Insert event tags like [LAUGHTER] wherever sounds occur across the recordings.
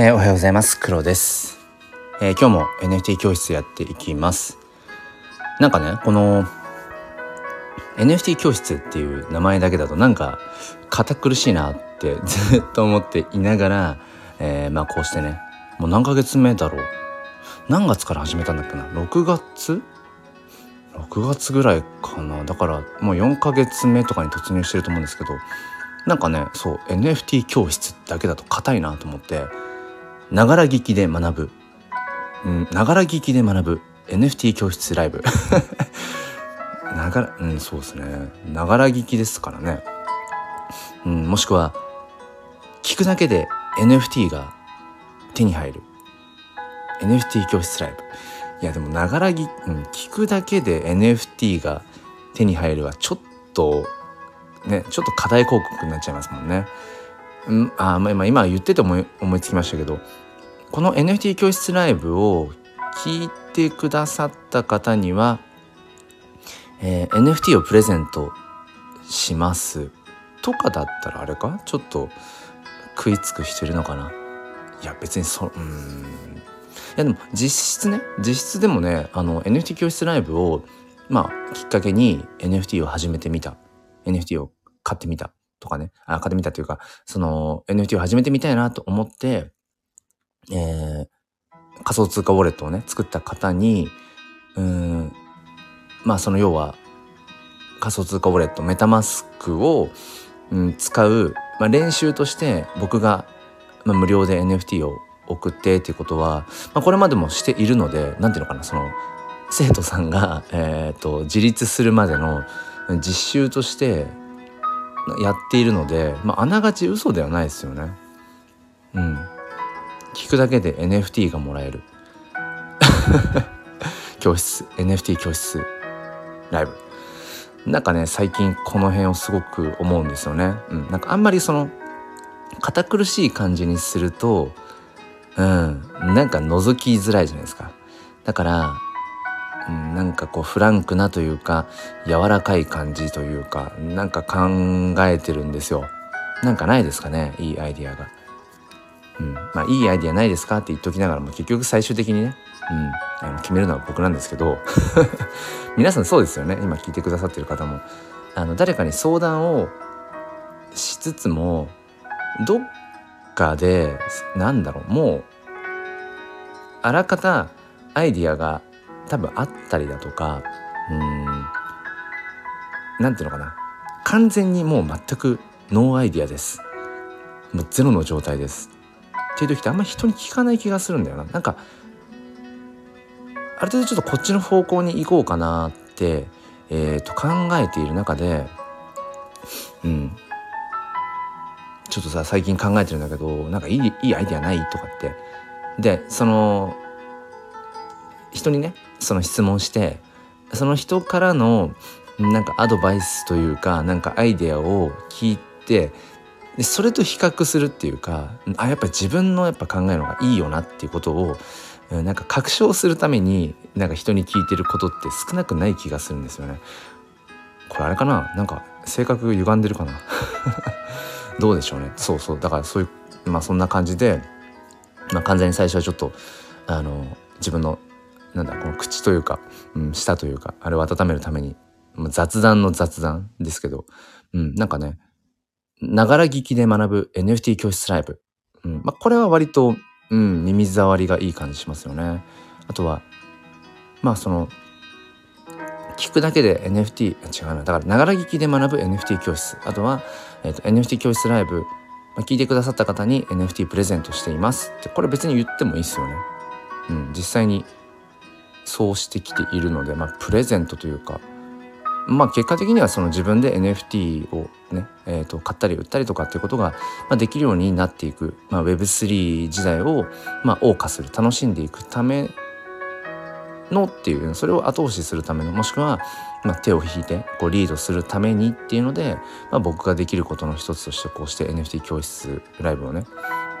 えー、おはようございます。黒です、えー、今日も NFT 教室やっていきます。なんかねこの NFT 教室っていう名前だけだとなんか堅苦しいなって [LAUGHS] ずっと思っていながら、えー、まあこうしてねもう何ヶ月目だろう。何月から始めたんだっけな？6月？6月ぐらいかな。だからもう4ヶ月目とかに突入してると思うんですけどなんかねそう NFT 教室だけだと硬いなと思ってながら聞きで学ぶ。うんながら聞きで学ぶ。NFT 教室ライブ。[LAUGHS] ながらうんそうですね。ながら聞きですからね、うん、もしくは聞くだけで NFT が手に入る。NFT 教室ライブ。いやでもながらぎ、うん、聞くだけで NFT が手に入るはちょっとねちょっと課題広告になっちゃいますもんね。あまあ今言ってて思い思いつきましたけどこの NFT 教室ライブを聞いてくださった方には、えー、NFT をプレゼントします。とかだったらあれか？ちょっと食いつく人いるのかな？いや別にそうん。いやでも実質ね実質でもねあの NFT 教室ライブをまあきっかけに NFT を始めてみた。NFT を買ってみた。とかねあ買ってみたというかその NFT を始めてみたいなと思ってえー、仮想通貨ウォレットをね作った方にうんまあその要は仮想通貨ウォレットメタマスクを、うん、使う、まあ、練習として僕が、まあ、無料で NFT を送ってっていうことは、まあ、これまでもしているので何ていうのかなその生徒さんが、えーと、自立するまでの実習としてやっているので、まあ、あながち嘘ではないですよね。うん、聞くだけで NFT がもらえる。[LAUGHS] 教室。NFT 教室。ライブ。なんかね最近この辺をすごく思うんですよね、うん、なんかあんまりその堅苦しい感じにするとうん。なんか覗きづらいじゃないですか。だから、うん、なんかこうフランクなというか柔らかい感じというかなんか考えてるんですよ。なんかないですかねいいアイディアが。うん、まあいいアイディアないですかって言っときながらも結局最終的にね、うん、あの決めるのは僕なんですけど [LAUGHS] 皆さんそうですよね。今聞いてくださってる方も。あの誰かに相談をしつつもどっかでなんだろうもうあらかたアイディアが多分あったりだとかうんなんていうのかな。完全にもう全くノーアイディアです。もうゼロの状態です。っていう時ってあんまり人に聞かない気がするんだよな。なんかある程度ちょっとこっちの方向に行こうかなって、えー、と考えている中でうん。ちょっとさ最近考えてるんだけどなんかいいいいアイディアないとかって。でその人にねその質問してその人からのなんかアドバイスというかなんかアイデアを聞いてでそれと比較するっていうかあやっぱり自分のやっぱ考えるのがいいよなっていうことをなんか確証するためになんか人に聞いてることって少なくない気がするんですよね。これあれかな？なんか性格歪んでるかな？[LAUGHS] どうでしょうね？そうそう。だからそういうまあそんな感じで、まあ、完全に最初はちょっとあの自分のなんだこの口というか、うん、舌というかあれを温めるために雑談の雑談ですけど、うん、なんかねながら聞きで学ぶ NFT 教室ライブ。うん。まあ、これは割と、うん、耳障りがいい感じしますよね。あとは、まあその、聞くだけで NFT、違うな。だから、ながら聞きで学ぶ NFT 教室。あとは、え、ー、と、NFT 教室ライブ、まあ、聞いてくださった方に NFT プレゼントしていますって、これ別に言ってもいいですよね。うん、実際にそうしてきているので、まあ、プレゼントというか、まあ結果的にはその自分で NFT をね、えー、と買ったり売ったりとかっていうことが、できるようになっていく、まあ、Web3 時代を、まあ、謳歌する楽しんでいくためのっていうそれを後押しするためのもしくは、まあ、手を引いてこうリードするためにっていうので、まあ、僕ができることの一つとしてこうして NFT 教室ライブをね、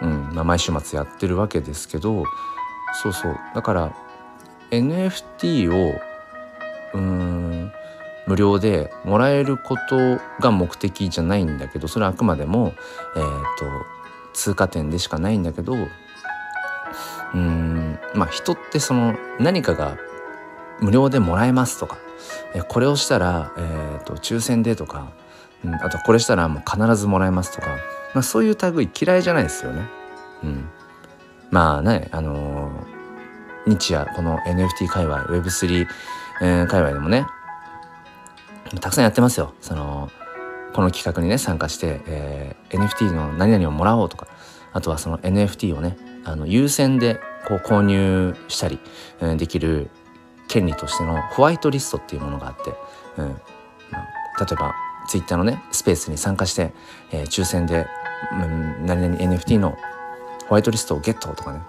うんまあ、毎週末やってるわけですけどそうそう。だから NFT をうん無料でもらえることが目的じゃないんだけどそれはあくまでも、えーと、通過点でしかないんだけどうんまあ人ってその何かが無料でもらえますとかこれをしたら、えーと、抽選でとか、うん、あとこれしたらもう必ずもらえますとか、まあ、そういう類嫌いじゃないですよね。うん、まあねあのー、日夜この NFT 界隈 Web3、えー、界隈でもねたくさんやってますよ。そのこの企画にね参加して、えー、NFT の何々をもらおうとかあとはその NFT をねあの優先でこう購入したり、えー、できる権利としてのホワイトリストっていうものがあって、うんまあ、例えばツイッターのねスペースに参加して、えー、抽選で、うん、何々 NFT のホワイトリストをゲットとかね、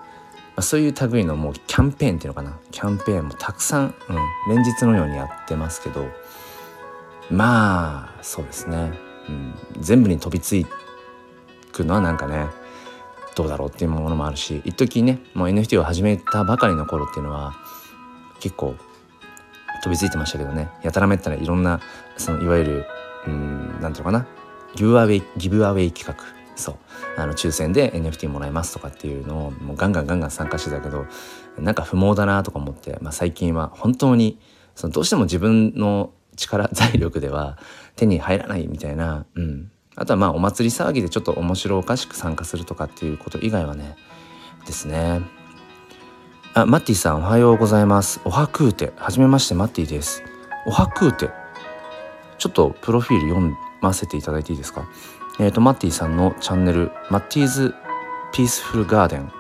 あ、そういう類のもうキャンペーンっていうのかな。キャンペーンもたくさん、うん、連日のようにやってますけど。まあそうですね、うん、全部に飛びつくのはなんかねどうだろうっていうものもあるし一時ねもう NFT を始めたばかりの頃っていうのは結構飛びついてましたけどね。やたらめったらいろんなそのいわゆるうんんていうのかな。ギブアウェイギブアウェイ企画。そう。あの抽選で NFT もらえますとかっていうのをもうガンガンガンガン参加してたけどなんか不毛だなとか思って、まあ、最近は本当にそのどうしても自分の力 [LAUGHS] 財力では手に入らないみたいな、うん、あとはまあお祭り騒ぎでちょっと面白おかしく参加するとかっていうこと以外はねですね。あマッティさんおはようございます。おはくうてはじめましてマッティです。おはくうて。ちょっとプロフィール読ませていただいていいですか？え、ー、とマッティさんのチャンネルマッティーズピースフルガーデン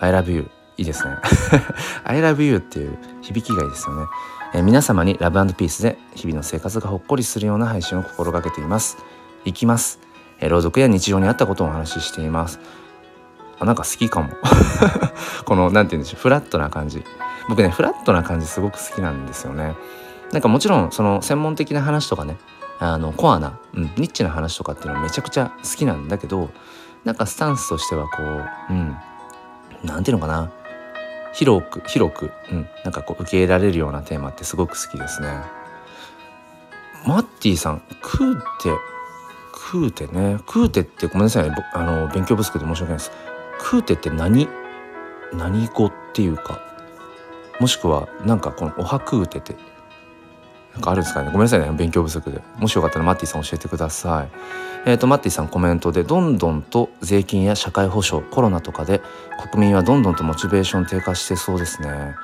I love you いいですね [LAUGHS] I love you っていう響きがいいですよねえ皆様にラブピースで日々の生活がほっこりするような配信を心がけています。いきます。え朗読や日常にあったことをお話ししています。あ、なんか好きかも。[LAUGHS] この、なんて言うんでしょう、フラットな感じ。僕ね、フラットな感じすごく好きなんですよね。なんかもちろん、その専門的な話とかね、あの、コアな、うん、ニッチな話とかっていうのはめちゃくちゃ好きなんだけど、なんかスタンスとしてはこう、うん、なんていうのかな。広く広く、うん、なんかこう受け入れられるようなテーマってすごく好きですね。マッティさんクーテクーテねクーテってごめんなさいあの勉強不足で申し訳ないです。クーテって何？何語っていうかもしくはなんかこのおはクーテってなんかあるんですかね。ごめんなさいね。勉強不足で。もしよかったらマッティさん教えてください。えっ、ー、とマッティさんコメントでどんどんと税金や社会保障コロナとかで国民はどんどんとモチベーション低下してそうですね。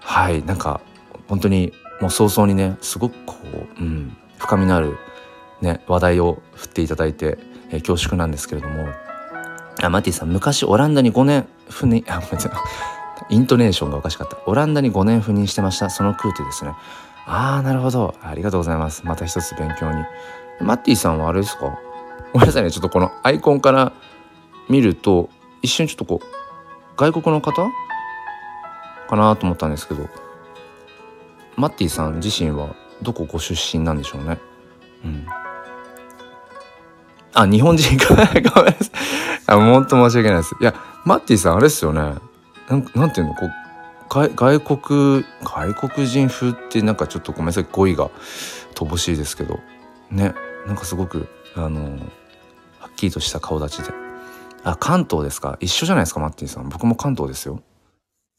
はい。なんか本当にもう早々にねすごくこう、うん、深みのあるね話題を振っていただいて、えー、恐縮なんですけれども。あマティさん昔オランダに5年赴任あごめんなさい。イントネーションがおかしかった。オランダに5年赴任してました。その空気ですね。ああなるほど。ありがとうございます。また一つ勉強に。マッティさんはあれですか？ごめんなさいね。ちょっとこのアイコンから見ると一瞬ちょっとこう外国の方？かなと思ったんですけど。マッティさん自身はどこご出身なんでしょうね？うん。あ日本人か。[LAUGHS] ごめんなさい。あ本当申し訳ないです。いやマッティさんあれですよね。なんなんていうの？こう外国外国人風ってなんかちょっとごめんなさい語彙が乏しいですけど。ね。なんかすごくあのはっきりとした顔立ちで。あ関東ですか？一緒じゃないですかマッティさん。僕も関東ですよ。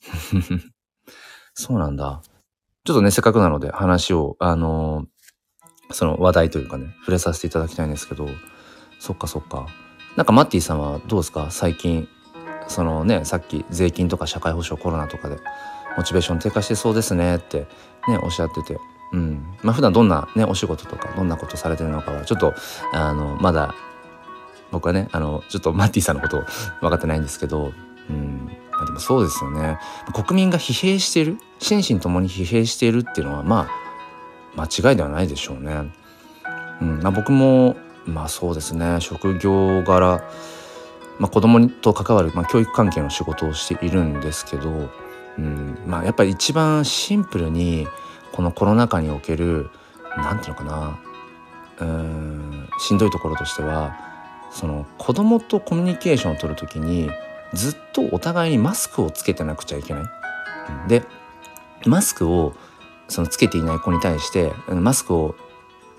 [LAUGHS] そうなんだ。ちょっとねせっかくなので話をあのその話題というかね触れさせていただきたいんですけど。そっかそっか。なんかマッティさんはどうですか？最近そのねさっき税金とか社会保障コロナとかでモチベーション低下してそうですねってねおっしゃってて。うん。まあ普段どんなねお仕事とかどんなことされてるのかはちょっとあのまだ僕はねあのちょっとマッティさんのこと分かってないんですけど。うん。まあ、でもそうですよね。国民が疲弊している心身ともに疲弊しているっていうのはまあ間違いではないでしょうね。うん。まあ、僕もまあそうですね。職業柄まあ、子供と関わる、まあ、教育関係の仕事をしているんですけど、うんまあ、やっぱり一番シンプルにこのコロナ禍における何て言うのかなうんしんどいところとしてはその子供とコミュニケーションを取る時にずっとお互いにマスクをつけてなくちゃいけない。でマスクをそのつけていない子に対してマスクを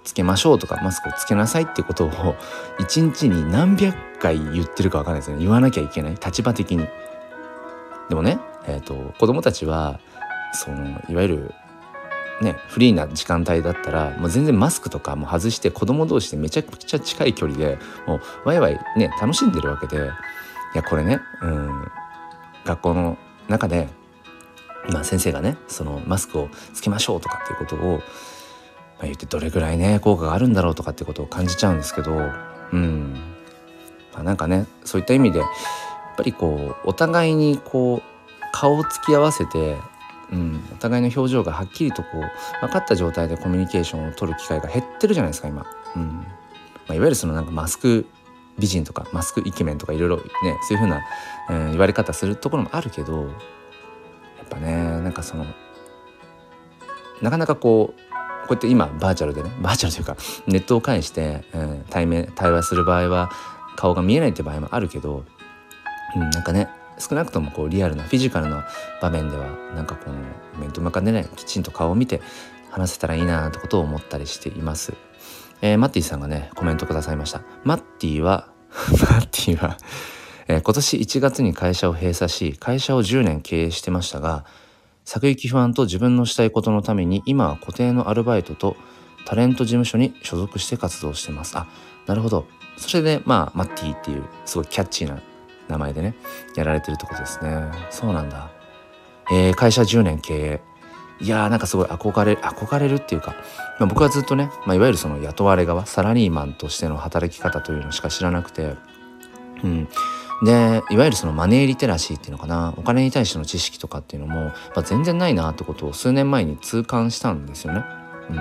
つけましょうとかマスクをつけなさいってことを一日に何百回言ってるか分かんないですよね言わなきゃいけない立場的に。でもね、えーと、子供たちはそのいわゆるね、フリーな時間帯だったらもう全然マスクとかも外して子供同士でめちゃくちゃ近い距離でもうワイワイね楽しんでるわけでいやこれね、うん、学校の中で、まあ、先生がねそのマスクをつけましょうとかっていうことを、言ってどれぐらいね効果があるんだろうとかってことを感じちゃうんですけど、うん。まあ、なんかねそういった意味でやっぱりこうお互いにこう顔を突き合わせてうん、お互いの表情がはっきりとこう分かった状態でコミュニケーションを取る機会が減ってるじゃないですか今、うん。まあ、いわゆるそのなんかマスク美人とかマスクイケメンとかいろいろねそういうふうな、えー、言われ方するところもあるけどやっぱねなんかそのなかなかこうこうやって今バーチャルでねバーチャルというかネットを介して、えー、対面対話する場合は顔が見えないって場合もあるけど、うん、なんかね少なくともこうリアルなフィジカルな場面ではなんかこう面と向かってねきちんと顔を見て話せたらいいなってことを思ったりしています。えー、マッティさんがねコメントくださいました。マッティは [LAUGHS] マッティは、えー、今年1月に会社を閉鎖し会社を10年経営してましたが作行き不安と自分のしたいことのために今は固定のアルバイトとタレント事務所に所属して活動してます。あなるほど。それでまあマッティっていうすごいキャッチーな名前でねやられてるってことですねそうなんだえー、会社10年経営いやーなんかすごい憧れ憧れるっていうか、まあ、僕はずっとね、まあ、いわゆるその雇われ側サラリーマンとしての働き方というのしか知らなくてうんでいわゆるそのマネーリテラシーっていうのかなお金に対しての知識とかっていうのも、まあ、全然ないなってことを数年前に痛感したんですよね。うん、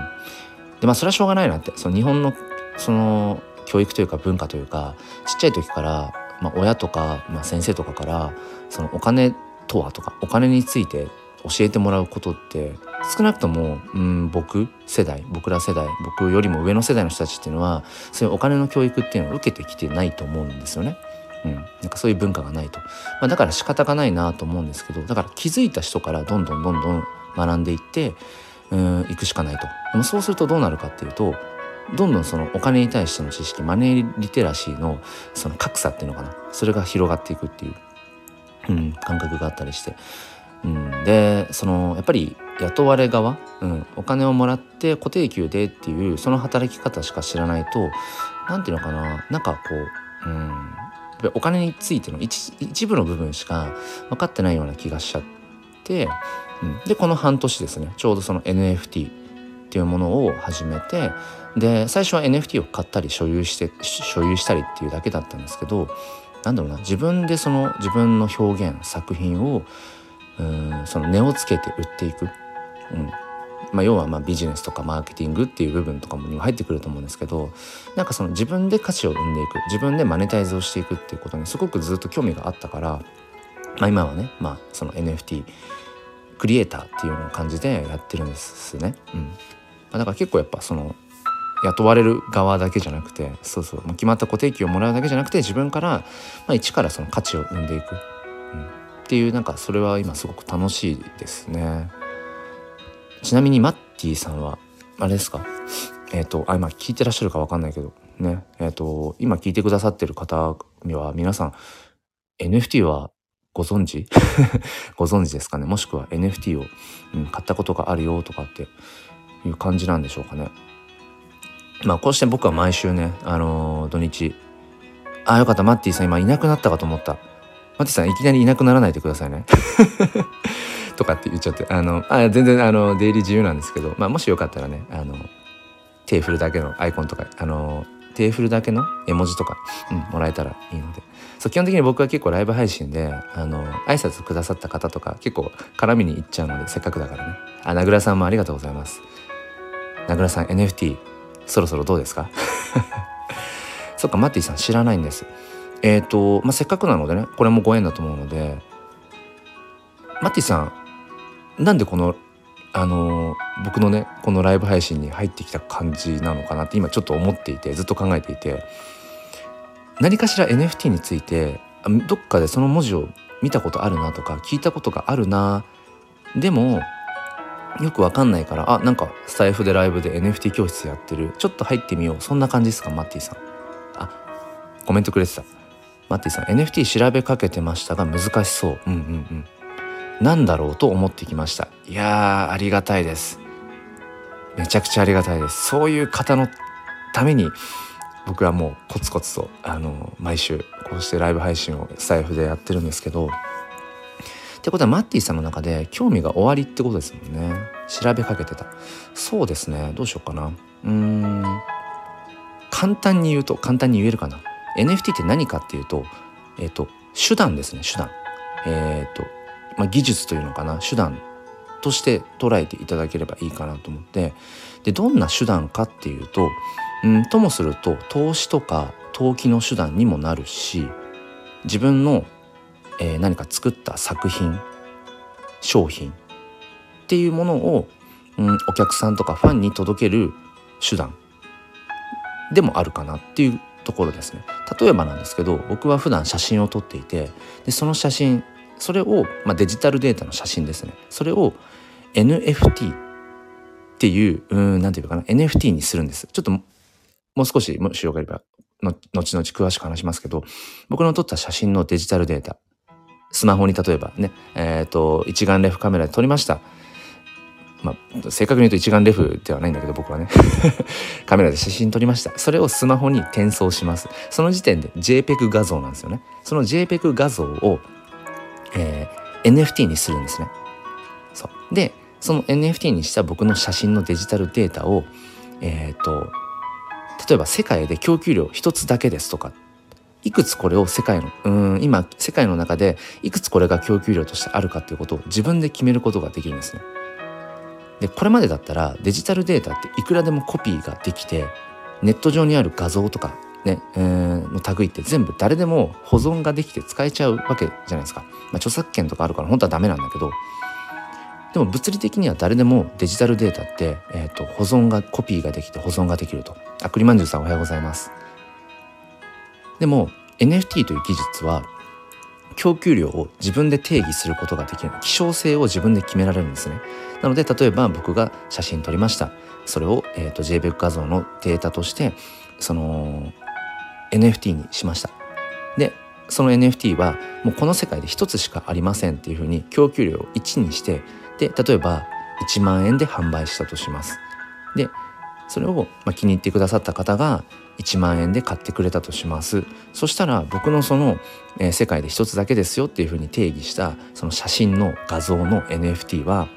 でまあそれはしょうがないなってその日本のその教育というか文化というかちっちゃい時からまあ、親とか、まあ、先生とかからそのお金とはとかお金について教えてもらうことって少なくとも、うん、僕世代僕ら世代僕よりも上の世代の人たちっていうのはそういうお金の教育っていうのを受けてきてないと思うんですよね。うん、なんかそういう文化がないと、まあ、だから仕方がないなと思うんですけどだから気づいた人からどんどんどんどん学んでいってうん行くしかないと。でもそうするとどうなるかっていうとどんどんそのお金に対しての知識マネーリテラシーのその格差っていうのかな。それが広がっていくっていう、うん、感覚があったりして、うん、でそのやっぱり雇われ側、うん、お金をもらって固定給でっていうその働き方しか知らないと何ていうのかな。なんかこう、うん、っぱりお金についての一一部の部分しか分かってないような気がしちゃって、うん、でこの半年ですねちょうどその NFT っていうものを始めてで最初は NFT を買ったり所有して所有したりっていうだけだったんですけどなんだろうな自分でその自分の表現作品をうんその値をつけて売っていく、うん。まあ、要はまあビジネスとかマーケティングっていう部分とかも入ってくると思うんですけどなんかその自分で価値を生んでいく自分でマネタイズをしていくっていうことにすごくずっと興味があったから、まあ、今はね、まあ、その NFT クリエイターっていうような感じでやってるんですね。うんまあだから結構やっぱその雇われる側だけじゃなくてそうそう決まった固定給をもらうだけじゃなくて自分から、まあ、一からその価値を生んでいく、うん、っていうなんかそれは今すごく楽しいですね。ちなみにマッティさんはあれですか？えっ、ー、とあ今聞いてらっしゃるか分かんないけどねえっ、ー、と今聞いてくださってる方には皆さん NFT はご存知？[LAUGHS] ご存知ですかね？もしくは NFT を、うん、買ったことがあるよとかっていう感じなんでしょうかね。まあこうして僕は毎週ね、あのー、土日、あ、よかった、マッティさん今いなくなったかと思った。マッティさんいきなりいなくならないでくださいね。とかって言っちゃって、あの、あ全然あの、出入り自由なんですけど、まあもしよかったらね、あの、手振るだけのアイコンとか、あの、手振るだけの絵文字とか、うん、もらえたらいいので。そう、基本的に僕は結構ライブ配信で、あの、挨拶くださった方とか結構絡みに行っちゃうので、せっかくだからね。あ、名倉さんもありがとうございます。名倉さん NFT そろそろどうですか？[LAUGHS] そっかマッティさん知らないんですえっ、ー、と、まあ、せっかくなのでねこれもご縁だと思うのでマッティさんなんでこのあの僕のねこのライブ配信に入ってきた感じなのかなって今ちょっと思っていてずっと考えていて何かしら NFT についてどっかでその文字を見たことあるなとか聞いたことがあるなでもよくわかんないからあなんかスタイフでライブで NFT 教室やってるちょっと入ってみようそんな感じですかマッティさん。あコメントくれてた。マッティさん NFT 調べかけてましたが難しそう。うんうんうん。なんだろうと思ってきました。いやーありがたいです。めちゃくちゃありがたいです。そういう方のために僕はもうコツコツとあの毎週こうしてライブ配信をスタイフでやってるんですけど。ってことはマッティさんの中で興味が終わりってことですもんね。調べかけてた。そうですね。どうしようかな。うーん。簡単に言うと簡単に言えるかな。NFT って何かっていうとえっ、ー、と手段ですね手段。えっ、ー、と、まあ、技術というのかな手段として捉えていただければいいかなと思って。でどんな手段かっていうとうんともすると投資とか投機の手段にもなるし自分のえー、何か作った作品商品っていうものを、うん、お客さんとかファンに届ける手段でもあるかなっていうところですね。例えばなんですけど僕は普段写真を撮っていてでその写真それを、まあ、デジタルデータの写真ですね。それを NFT っていううん何て言うかな NFT にするんです。ちょっともう少しもしよければ後々詳しく話しますけど僕の撮った写真のデジタルデータ。スマホに例えばね、えっ、ー、と、一眼レフカメラで撮りました。まあ、正確に言うと一眼レフではないんだけど僕はね。[LAUGHS] カメラで写真撮りました。それをスマホに転送します。その時点で JPEG 画像なんですよね。その JPEG 画像を、えー、NFT にするんですねそうでその NFT にした僕の写真のデジタルデータをえっ、ー、と例えば世界で供給量一つだけですとかいくつこれを世界のうん今世界の中でいくつこれが供給量としてあるかっていうことを自分で決めることができるんですね。でこれまでだったらデジタルデータっていくらでもコピーができてネット上にある画像とかね、えー、の類って全部誰でも保存ができて使えちゃうわけじゃないですか。まあ、著作権とかあるから本当はダメなんだけどでも物理的には誰でもデジタルデータって、えーと、保存がコピーができて保存ができると。あクリマンジュさんおはようございます。でも NFT という技術は供給量を自分で定義することができる希少性を自分で決められるんですねなので例えば僕が写真撮りましたそれを、えーと、JPEG 画像のデータとしてその NFT にしました。でその NFT はもうこの世界で一つしかありませんっていうふうに供給量を1にしてで例えば1万円で販売したとします。でそれを、気に入ってくださった方が1万円で買ってくれたとします。そしたら僕のその、世界で一つだけですよっていうふうに定義したその写真の画像の NFT は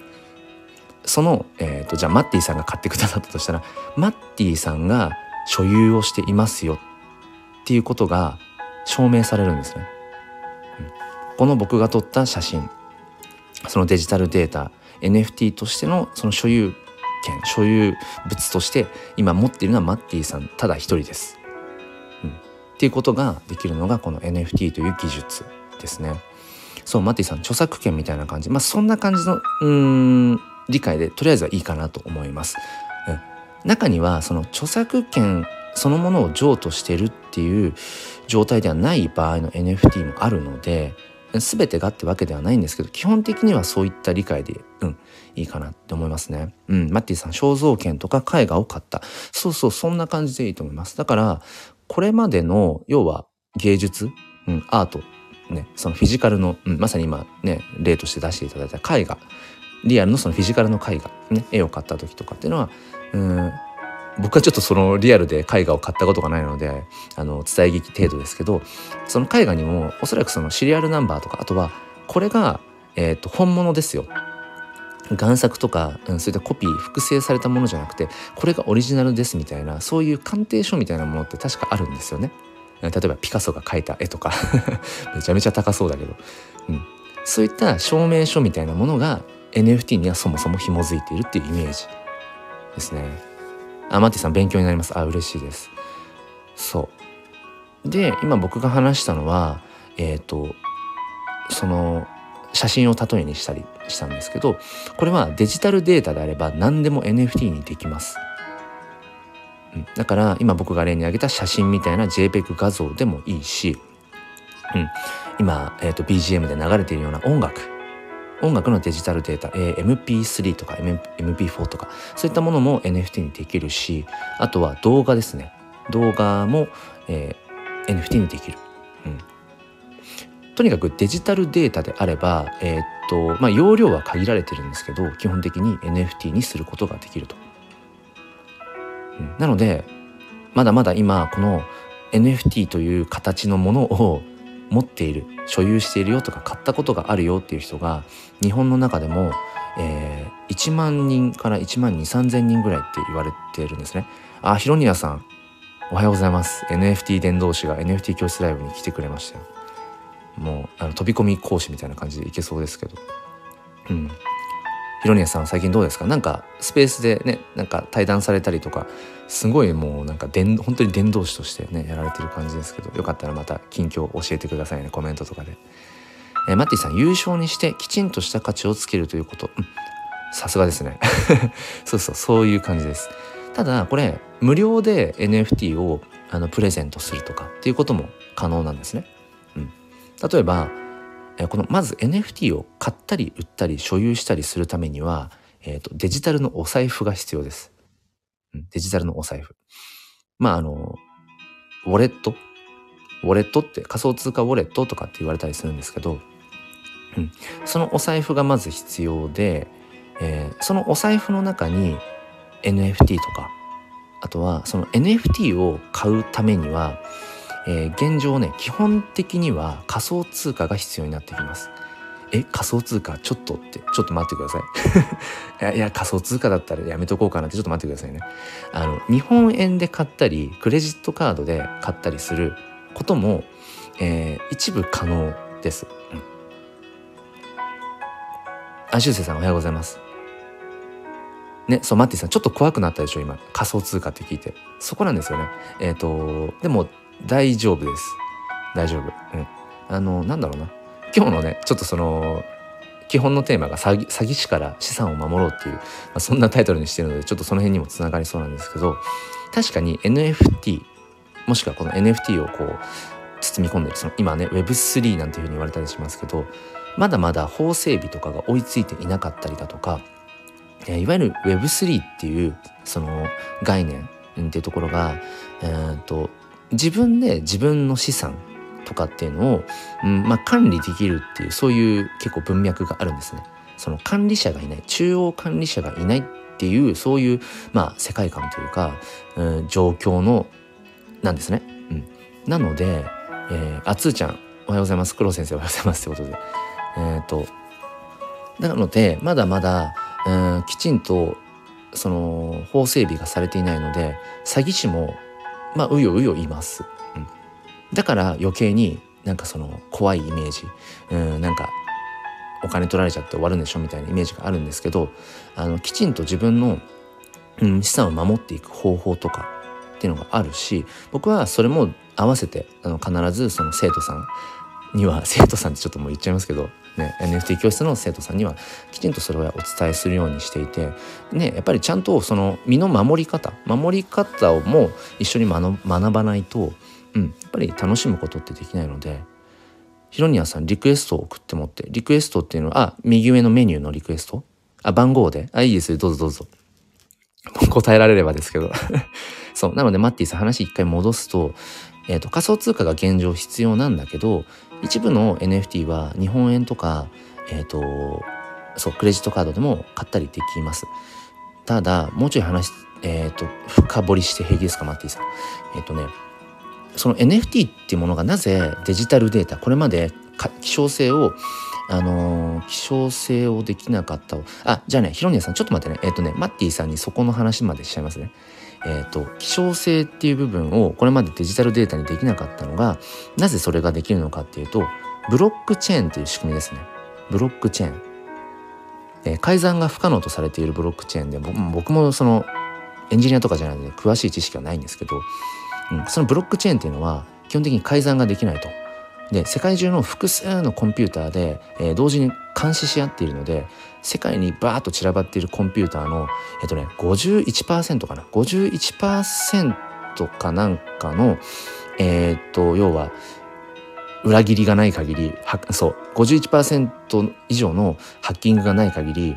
その、えーと、じゃあマッティさんが買ってくださったとしたらマッティさんが所有をしていますよっていうことが証明されるんですね。この僕が撮った写真そのデジタルデータ NFT としてのその所有権所有物として今持っているのはマッティさんただ一人です。うん、っていうことができるのがこの NFT という技術ですね。そうマッティさん著作権みたいな感じまあそんな感じのうん理解でとりあえずはいいかなと思います。うん、中にはその著作権そのものを譲渡してるっていう状態ではない場合の NFT もあるので全てがってわけではないんですけど基本的にはそういった理解で、うん、いいかなって思いますね。うん、マッティさん肖像権とか絵画を買ったそうそうそんな感じでいいと思います。だからこれまでの要は芸術、うん、アートねそのフィジカルの、うん、まさに今ね例として出していただいた絵画リアルのそのフィジカルの絵画、ね、絵を買った時とかっていうのはうん僕はちょっとそのリアルで絵画を買ったことがないのであの伝え劇程度ですけどその絵画にもおそらくそのシリアルナンバーとかあとはこれが、えーと、本物ですよ贋作とか、うん、そういったコピー複製されたものじゃなくてこれがオリジナルですみたいなそういう鑑定書みたいなものって確かあるんですよね。例えばピカソが描いた絵とか [LAUGHS] めちゃめちゃ高そうだけど、うん、そういった証明書みたいなものが NFT にはそもそも紐づいているっていうイメージですね。あマティさん勉強になります。あ嬉しいです。そう。で今僕が話したのはえっ、ー、とその写真を例えにしたりしたんですけどこれはデジタルデータであれば何でも NFT にできます、うん、だから今僕が例に挙げた写真みたいな JPEG 画像でもいいし、うん、今、えーと、BGM で流れているような音楽音楽のデジタルデータ、えー、MP3 とか MP4 とかそういったものも NFT にできるしあとは動画ですね。動画も、えー、NFT にできる、うん、とにかくデジタルデータであれば、えー、っとまあ、容量は限られてるんですけど基本的に NFT にすることができると。うん、なのでまだまだ今この NFT という形のものを持っている所有しているよとか買ったことがあるよっていう人が日本の中でも、えー、1万人から1万2 3 0 0人ぐらいって言われているんですね。あヒロニアさんおはようございます。NFT 伝道師が NFT 教室ライブに来てくれましたよ。もうあの飛び込み講師みたいな感じでいけそうですけど。うん。ヒロニアさんは最近どうですか？なんかスペースでねなんか対談されたりとかすごいもうなんか伝本当に伝道師としてねやられてる感じですけどよかったらまた近況教えてくださいねコメントとかで、えー、マッティさん優勝にしてきちんとした価値をつけるということ。さすがですね。[LAUGHS] そうそうそういう感じです。ただこれ無料で NFT をあのプレゼントするとかっていうことも可能なんですね。うん、例えばこのまず NFT を買ったり売ったり所有したりするためには、えーと、デジタルのお財布が必要です。デジタルのお財布。まああのウォレット？ウォレットって仮想通貨ウォレットとかって言われたりするんですけど、うん、そのお財布がまず必要で、えー、そのお財布の中に NFT とかあとはその NFT を買うためには、えー、現状ね基本的には仮想通貨が必要になってきます。え仮想通貨？ちょっとってちょっと待ってください [LAUGHS] いや仮想通貨だったらやめとこうかなってちょっと待ってくださいねあの日本円で買ったりクレジットカードで買ったりすることも、えー、一部可能です、うん、あしゅうせいさんおはようございますね、そう、マッティさん、ちょっと怖くなったでしょ、今。仮想通貨って聞いて。そこなんですよね。えっ、ー、と、でも、大丈夫です。大丈夫。うん。あの、なんだろうな。今日のね、ちょっとその、基本のテーマが詐欺詐欺師から資産を守ろうっていう、まあ、そんなタイトルにしてるので、ちょっとその辺にもつながりそうなんですけど、確かに NFT、もしくはこの NFT をこう、包み込んでる、その今ね、Web3 なんていうふうに言われたりしますけど、まだまだ法整備とかが追いついていなかったりだとか、いわゆる Web3 っていうその概念っていうところが、えーと、自分で自分の資産とかっていうのを、うんまあ、管理できるっていうそういう結構文脈があるんですね。その管理者がいない中央管理者がいないっていうそういう、まあ、世界観というか、うん、状況のなんですね。うん、なので、えー、あつーちゃんおはようございます黒先生おはようございますってことでえっ、となのでまだまだうんきちんとその法整備がされていないので詐欺師もまあうようよいます、うん、だから余計になんかその怖いイメージ。うんなんかお金取られちゃって終わるんでしょみたいなイメージがあるんですけどあのきちんと自分の、うん、資産を守っていく方法とかっていうのがあるし僕はそれも合わせてあの必ずその生徒さんには生徒さんってちょっともう言っちゃいますけどね、NFT 教室の生徒さんにはきちんとそれはお伝えするようにしていて、ね、やっぱりちゃんとその身の守り方守り方をも一緒に学ばないと、うん、やっぱり楽しむことってできないのでヒロニアさんリクエストを送ってもってリクエストっていうのはあ右上のメニューのリクエスト？あ番号で？あいいです。どうぞどうぞ。[LAUGHS] 答えられればですけど。[LAUGHS] そう。なのでマッティさん話一回戻すと,、えーと仮想通貨が現状必要なんだけど一部の NFT は日本円とか、えっ、ー、と、そう、クレジットカードでも買ったりできます。ただ、もうちょい話、えっ、ー、と、深掘りして平気ですか、マッティさん。えっ、ー、とね、その NFT っていうものがなぜデジタルデータ、これまで希少性を、あのー、希少性をできなかったあ、じゃあね、ヒロニアさん、ちょっと待ってね。えっ、とね、マッティさんにそこの話までしちゃいますね。えーと、希少性っていう部分をこれまでデジタルデータにできなかったのがなぜそれができるのかっていうとブロックチェーンという仕組みですね。ブロックチェーン、えー、改ざんが不可能とされているブロックチェーンで僕もそのエンジニアとかじゃないので詳しい知識はないんですけど、うん、そのブロックチェーンっていうのは基本的に改ざんができないと。で世界中の複数のコンピューターで、えー、同時に監視し合っているので世界にバーッと散らばっているコンピューターのえっとね51%かな？51%かなんかのえー、っと要は裏切りがない限りそう51%以上のハッキングがない限り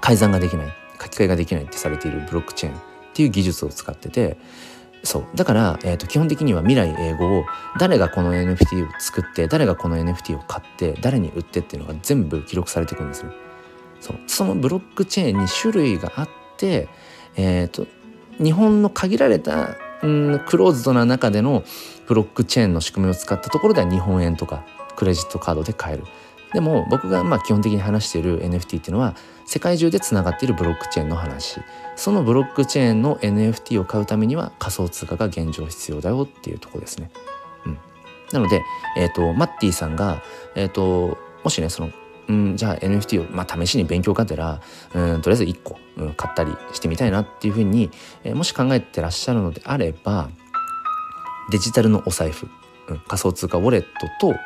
改ざんができない。書き換えができないってされているブロックチェーンっていう技術を使っててそう。だから、えーと、基本的には未来英語を誰がこの NFT を作って誰がこの NFT を買って誰に売ってっていうのが全部記録されていくんですよ。そうそのブロックチェーンに種類があって、えーと、日本の限られた、ん、クローズドな中でのブロックチェーンの仕組みを使ったところでは日本円とかクレジットカードで買える。でも僕がまあ基本的に話している NFT っていうのは世界中でつながっているブロックチェーンの話そのブロックチェーンの NFT を買うためには仮想通貨が現状必要だよっていうとこですね。うん、なので、えーと、マッティさんが、えーと、もしねそのうん、じゃあ NFT を、まあ、試しに勉強がてら、うん、とりあえず1個、うん、買ったりしてみたいなっていうふうに、えー、もし考えてらっしゃるのであればデジタルのお財布、うん、仮想通貨ウォレットと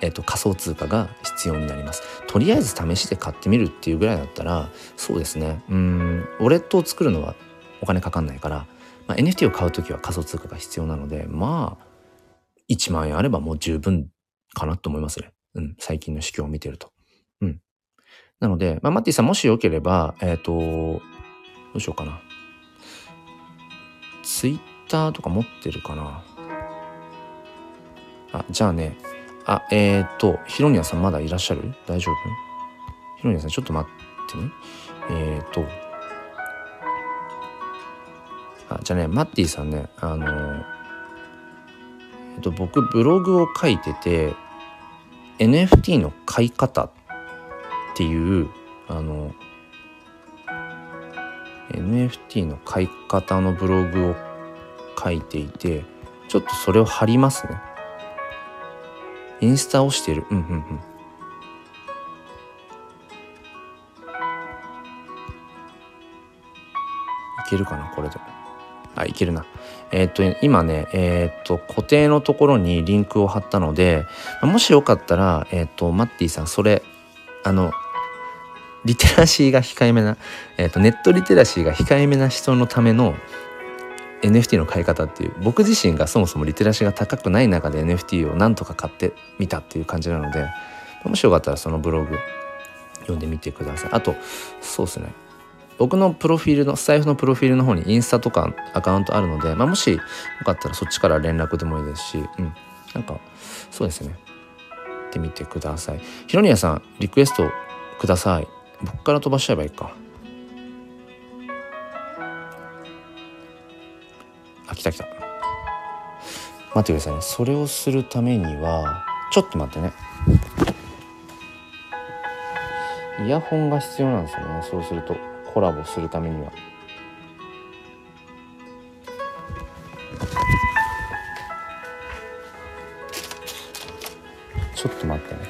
えーと、仮想通貨が必要になります。とりあえず試しで買ってみるっていうぐらいだったらそうですね。うんウォレットを作るのはお金かかんないから、まあ、NFT を買う時は仮想通貨が必要なのでまあ1万円あればもう十分かなと思いますね、うん、最近の市況を見てると。うん、なので、まあ、マッティさんもしよければえっ、ー、とどうしようかな。ツイッターとか持ってるかな。あじゃあね。あ、えー、っと、ヒロニアさんまだいらっしゃる？大丈夫？ヒロニアさんちょっと待ってね。えー、っと、あ、じゃあね、マッティさんね、あの、えっと、僕ブログを書いてて、NFT の買い方っていう、あの、NFT の買い方のブログを書いていて、ちょっとそれを貼りますね。インスタをしてる。うんうんうん。いけるかなこれで。あ、いけるな。えー、と、今ね、えー、と、固定のところにリンクを貼ったので、もしよかったら、えー、と、マッティさん、それ、あの、リテラシーが控えめな、えっと、ネットリテラシーが控えめな人のための、NFT の買い方っていう僕自身がそもそもリテラシーが高くない中で NFT をなんとか買ってみたっていう感じなのでもしよかったらそのブログ読んでみてください。あとそうですね。僕のプロフィールのスタイフのプロフィールの方にインスタとかアカウントあるので、まあ、もしよかったらそっちから連絡でもいいですし、うん、なんかそうですね。ってみてください。ひろにやさんリクエストください。僕から飛ばしちゃえばいいか。あ来た来た。待ってくださいね。それをするためにはちょっと待ってね。イヤホンが必要なんですよね。そうすると。コラボするためには。ちょっと待ってね。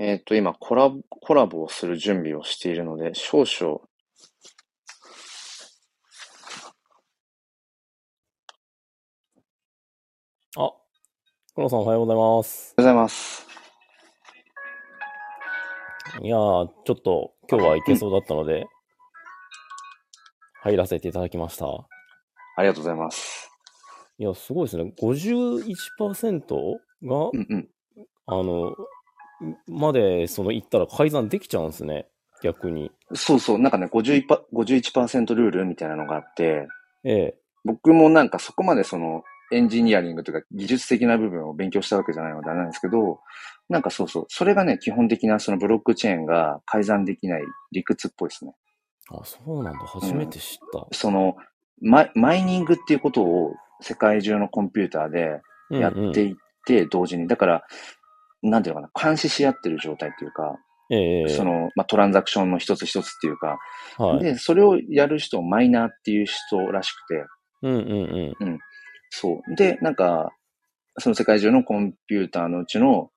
えっ、と、今コラボ、コラボをする準備をしているので、少々、あ、黒さんおはようございます。おはようございます。いやー、ちょっと今日はいけそうだったので、入らせていただきました。ありがとうございます。いや、すごいですね。51%が、うんうん。あの、まで、その、行ったら改ざんできちゃうんですね。逆に。そうそう。なんかね、51%, 51ルールみたいなのがあって、ええ。僕もなんかそこまでその、エンジニアリングとか技術的な部分を勉強したわけじゃないのであれなんですけど、なんかそうそう。それがね、基本的なそのブロックチェーンが改ざんできない理屈っぽいですね。あ、そうなんだ。初めて知った。うん、そのマ、マイニングっていうことを世界中のコンピューターでやっていって、同時に。うんうん、だから、なんていうのかな、監視し合ってる状態っていうか、ええ、その、まあ、トランザクションの一つ一つっていうか、はい、で、それをやる人をマイナーっていう人らしくて、うんうんうん。うん。そう。で、なんか、その世界中のコンピューターのうちの、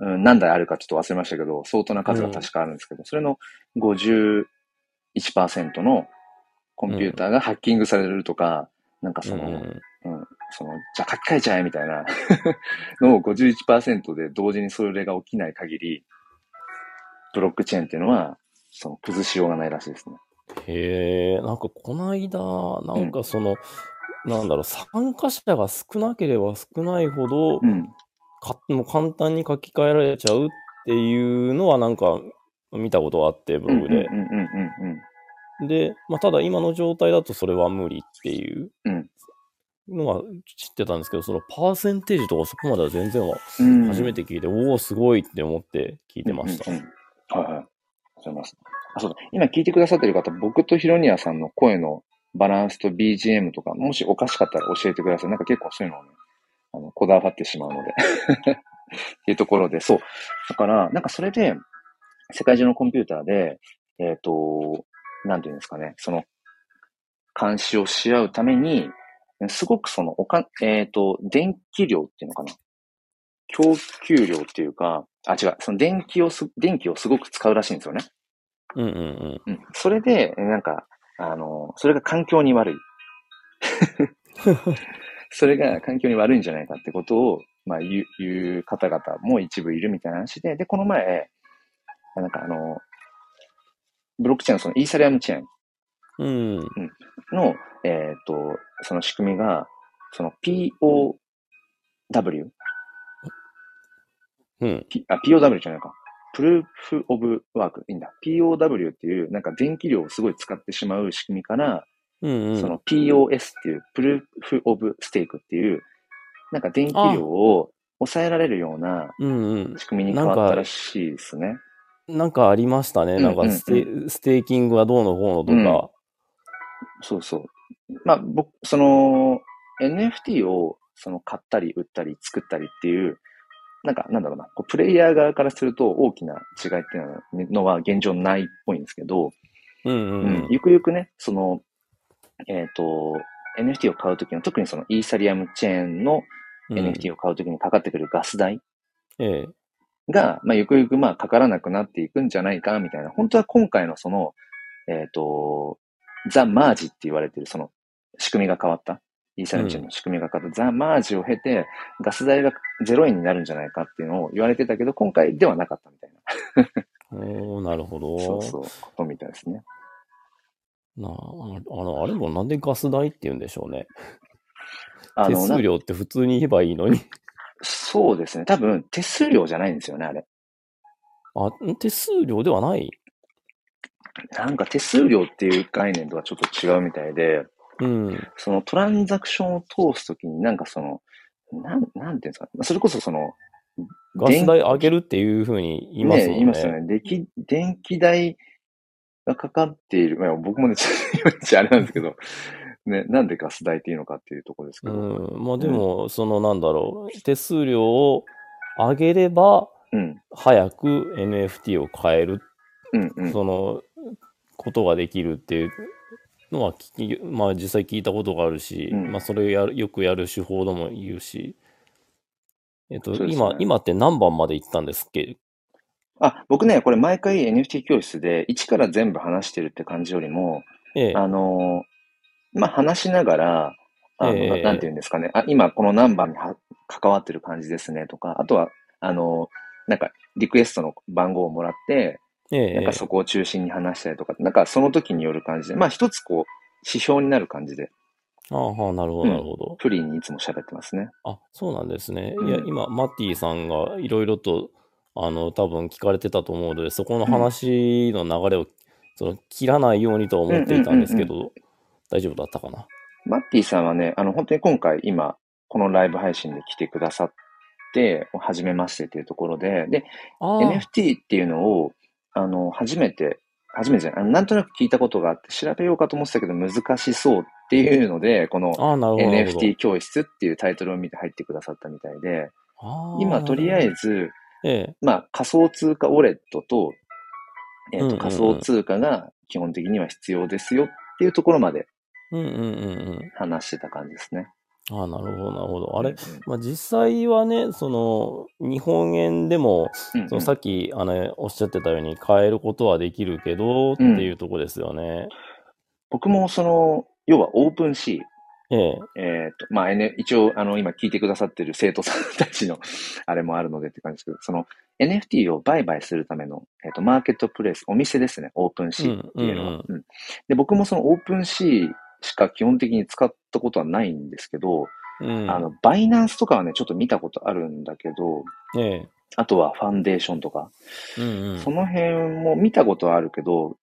うん、何台あるかちょっと忘れましたけど、相当な数が確かあるんですけど、うん、それの51%のコンピューターがハッキングされるとか、うん、なんかその、うん、うん、その、じゃあ書き換えちゃえみたいな [LAUGHS] のを51%で同時にそれが起きない限り、ブロックチェーンっていうのは、その崩しようがないらしいですね。へえ、なんかこの間、なんかその、なんだろう、参加者が少なければ少ないほど、うん。かもう簡単に書き換えられちゃうっていうのはなんか見たことがあって、ブログでうん。うんうんうんで、まあ、ただ今の状態だとそれは無理っていううんのは知ってたんですけど、そのパーセンテージとかそこまでは全然はうん。うん初めて聞いて、おお、すごいって思って聞いてました。うんうんうんはいはい。ありがとうございます。あ、そうだ。今聞いてくださってる方、僕とヒロニアさんの声のバランスと BGM とか、もしおかしかったら教えてください。なんか結構そういうのをね、あの、こだわってしまうので。[LAUGHS] っていうところで、そう。だから、なんかそれで、世界中のコンピューターで、えっ、と、なんていうんですかね、その、監視をし合うために、すごくその、おか、えっ、と、電気量っていうのかな。供給量っていうか、あ、違う、その電気をす、電気をすごく使うらしいんですよね。うんうんうん。うん。それで、なんか、あの、それが環境に悪い。[LAUGHS] それが環境に悪いんじゃないかってことを、まあ、言う、言う方々も一部いるみたいな話で、で、この前、なんかあの、ブロックチェーンのそのイーサリアムチェーンうん。の、えっ、と、その仕組みが、その POW、うん。P、あ、POW じゃないか。プルーフオブワーク。いいんだ。POW っていう、なんか電気量をすごい使ってしまう仕組みから、うんうん。その POS っていう、プルーフオブステークっていう、なんか電気量を抑えられるようなうんうん。仕組みに変わったらしいですね。なんかありましたね。うんなんかステ,、ステーキングはどうのこうのとか。そうそう。まあ、僕、その、NFT をその買ったり売ったり作ったりっていう、なんか、なんだろうな、こうプレイヤー側からすると大きな違いっていうのは現状ないっぽいんですけど、うんうんうんゆくゆくね、その、えっ、と、NFT を買うときの、特にそのイーサリアムチェーンのうん。NFT を買うときにかかってくるガス代ええ。が、まあ、ゆくゆくまあ、かからなくなっていくんじゃないか、みたいな。本当は今回のその、えっ、と、ザ・マージって言われてるその仕組みが変わった。イーサリアムチェーンの仕組みが変わった、ザ・マージを経て、ガス代が0円になるんじゃないかっていうのを言われてたけど、今回ではなかったみたいな。おーなるほど。そうそう、ことみたいですね。なああの、あれもなんでガス代って言うんでしょうね。手あの、な数料って普通に言えばいいのに。そうですね。多分、手数料じゃないんですよね、あれ。あ、手数料ではない？なんか手数料っていう概念とはちょっと違うみたいで、うん。そのトランザクションを通すときになんかその、なん、なんていうんですか、それこそその、ガス代上げるっていうふうに言いますもんね。言いますよね。電気、電気代がかかっている。まあ、僕もね、ちょっとあれなんですけど、[LAUGHS] ね、なんでガス代っていうのかっていうところですけど。うん。まあでも、そのなんだろう、手数料を上げれば、うん。早く NFT を買える、うん、うん。その、ことができるっていうのは聞き、まあ実際聞いたことがあるし、うん。まあそれをやるよくやる手法でも言うし、えっと、ね。今、今って何番まで行ったんですっけ？あ、僕ね、これ毎回 NFT 教室で一から全部話してるって感じよりも、ええ。あのーまあ、話しながら、あの、ええ。ななんて言うんですかね。あ、今このナンバーには関わってる感じですねとか、あとは、あのーなんか、リクエストの番号をもらって、ええ。なんかそこを中心に話したりとか、なんかその時による感じで、まあ一つこう、指標になる感じで、ああ、はあなるほど、うんなるほど。フリーにいつも喋ってますね。あ、そうなんですね。うんいや、今、マッティさんがいろいろと、あの、多分聞かれてたと思うので、そこの話の流れを、その、切らないようにとは思っていたんですけど、大丈夫だったかな？マッティさんはね、あの、本当に今回今、このライブ配信で来てくださって、初めましてっていうところで、で、NFT っていうのを、あの、初めて、初めてじゃない、なんとなく聞いたことがあって、調べようかと思ってたけど難しそうっていうので、この NFT 教室っていうタイトルを見て入ってくださったみたいで、今とりあえず。ず、ええ。まあ仮想通貨ウォレットと、えっ、うんうんうんと仮想通貨が基本的には必要ですよっていうところまでうんうんうんうん。話してた感じですね。ああ、なるほど、なるほど。あれ、うんまあ、実際はね、その、日本円でも、うんうん。そのさっき、あの、おっしゃってたように変えることはできるけど、っていうとこですよね。僕もその、要は OpenSea、ええ。えっ、と、まあ、N、一応、あの、今聞いてくださってる生徒さんたちの [LAUGHS] あれもあるのでって感じですけど、その NFT を売買するための、えっ、と、マーケットプレイス、お店ですね、 OpenSea っていうのは、うん。うん。で、僕もその OpenSea しか基本的に使ったことはないんですけど、うん。あの、 Binance とかはね、ちょっと見たことあるんだけど、ええ。あとは Foundation とか、うんうん。その辺も見たことはあるけど、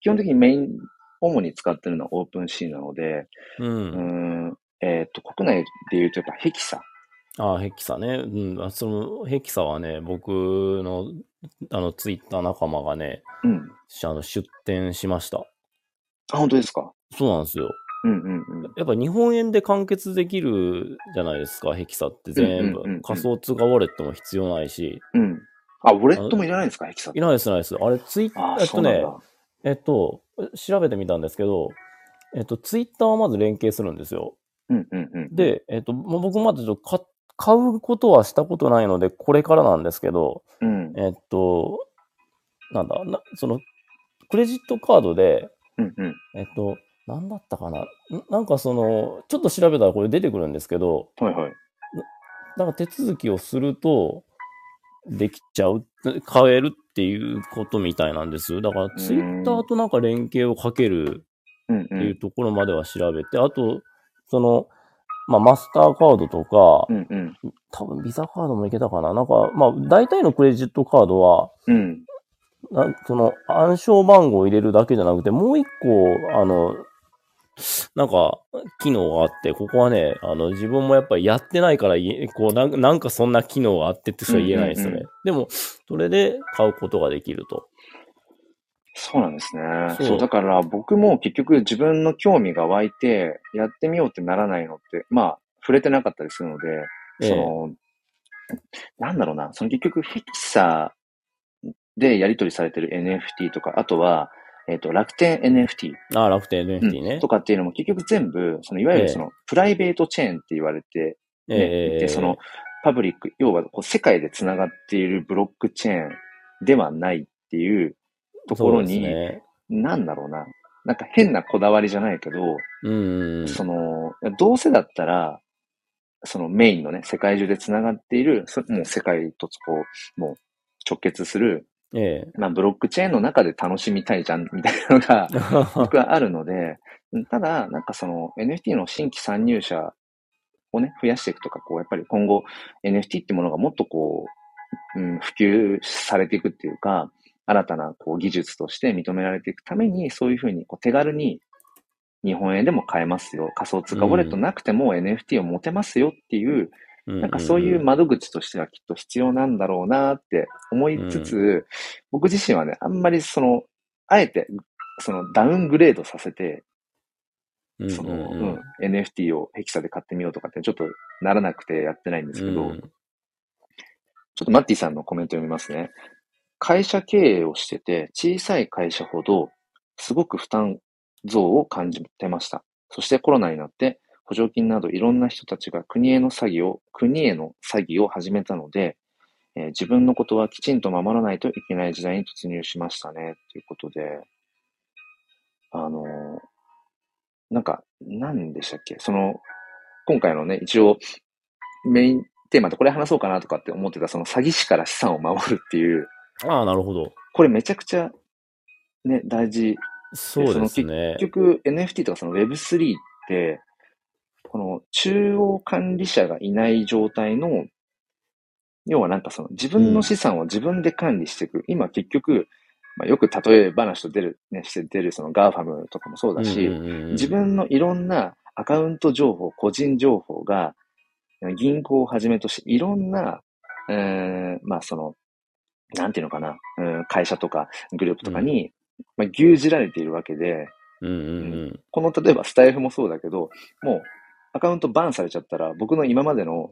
基本的にメイン、主に使ってるのはオープンシーなので、う。うんーん、えっ、と、国内で言うとやっぱヘキサ。ああ、ヘキサね。うん。あその、ヘキサはね、僕の、あの、ツイッター仲間がね、うん。しあの、出店しました。あ、本当ですか？そうなんですよ。うんうんうん。やっぱ日本円で完結できるじゃないですか、ヘキサって全部うんうんうんうん。仮想通貨ウォレットも必要ないし。うん。あ、ウォレットもいらないんですか？ヘキサって。いらないです、いらないです。あれ、ツイッタあー、えっとねそうなん、だ。えっと、調べてみたんですけど、えっと、ツイッターはまず連携するんですよ。うんうんうん。、で、えっと、もう僕まだちょっと買買うことはしたことないので、これからなんですけど、うん。えっと、なんだ、なその、クレジットカードで、うんうん。えっと、なんだったかな？んなんかその、ちょっと調べたらこれ出てくるんですけど、はいはい。なんか手続きをすると、できちゃう、買えるっていうことみたいなんです。だから、ツイッターとなんか連携をかける。っていうんところまでは調べて、あと、その、まあ、マスターカードとか、うんうん。多分ビザカードもいけたかな？なんか、まあ、大体のクレジットカードは、うん。なその暗証番号を入れるだけじゃなくて、もう一個、あの、なんか、機能があって、ここはね、あの、自分もやっぱりやってないからこうなん、なんかそんな機能があってってしか言えないですよね。でも、それで買うことができると。そうなんですね。そうそう、だから僕も結局自分の興味が湧いて、やってみようってならないのって、まあ、触れてなかったりするので、ええその、なんだろうな、その結局ヘキサでやり取りされてる NFT とか、あとは、えっ、と、楽天 NFT、ああ、楽天うん NFT ね。とかっていうのも結局全部、そのいわゆええるその、プライベートチェーンって言われて、ねええで、その、パブリック、要はこう世界で繋がっているブロックチェーンではないっていうところに、ね。なんだろうな。なんか変なこだわりじゃないけど、うんうん。その、どうせだったら、そのメインのね、世界中で繋がっている、そもう世界とこう、もう直結する、えまあブロックチェーンの中で楽しみたいじゃん、みたいなのが、え。[LAUGHS] 僕はあるので、うんただ、なんかその NFT の新規参入者をね、増やしていくとか、こう、やっぱり今後 NFT ってものがもっとこう、うん、普及されていくっていうか、新たなこう技術として認められていくために、そういうふうにこう手軽に日本円でも買えますよ。仮想通貨ウォレットなくても NFT を持てますよっていう、なんかそういう窓口としてはきっと必要なんだろうなって思いつつ、僕自身はね、あんまりその、あえて、そのダウングレードさせて、うんその、うんうんうん、NFT をヘキサで買ってみようとかってちょっとならなくてやってないんですけど、うんちょっとマッティさんのコメント読みますね。会社経営をしてて、小さい会社ほど、すごく負担増を感じてました。そしてコロナになって、補助金などいろんな人たちが国への詐欺を、国への詐欺を始めたので、えー自分のことはきちんと守らないといけない時代に突入しましたね、ということで、あのーなんか、何でしたっけ？その、今回のね、一応、メインテーマでこれ話そうかなとかって思ってた、その詐欺師から資産を守るっていう、ああ、なるほど。これめちゃくちゃ、ね、大事。そうですね。結局 NFT とかその Web3 って、この中央管理者がいない状態の、要はなんかその自分の資産を自分で管理していく。今結局、まあ、よく例え話と出る、ね、して出るその GAFAM とかもそうだし、うんうんうんうん自分のいろんなアカウント情報、個人情報が、銀行をはじめとしていろんな、えーまあその、なんていうのかな、うん、会社とかグループとかに、まあ、牛耳られているわけで、うんうんうん。この例えばスタイフもそうだけど、もうアカウントバンされちゃったら、僕の今までの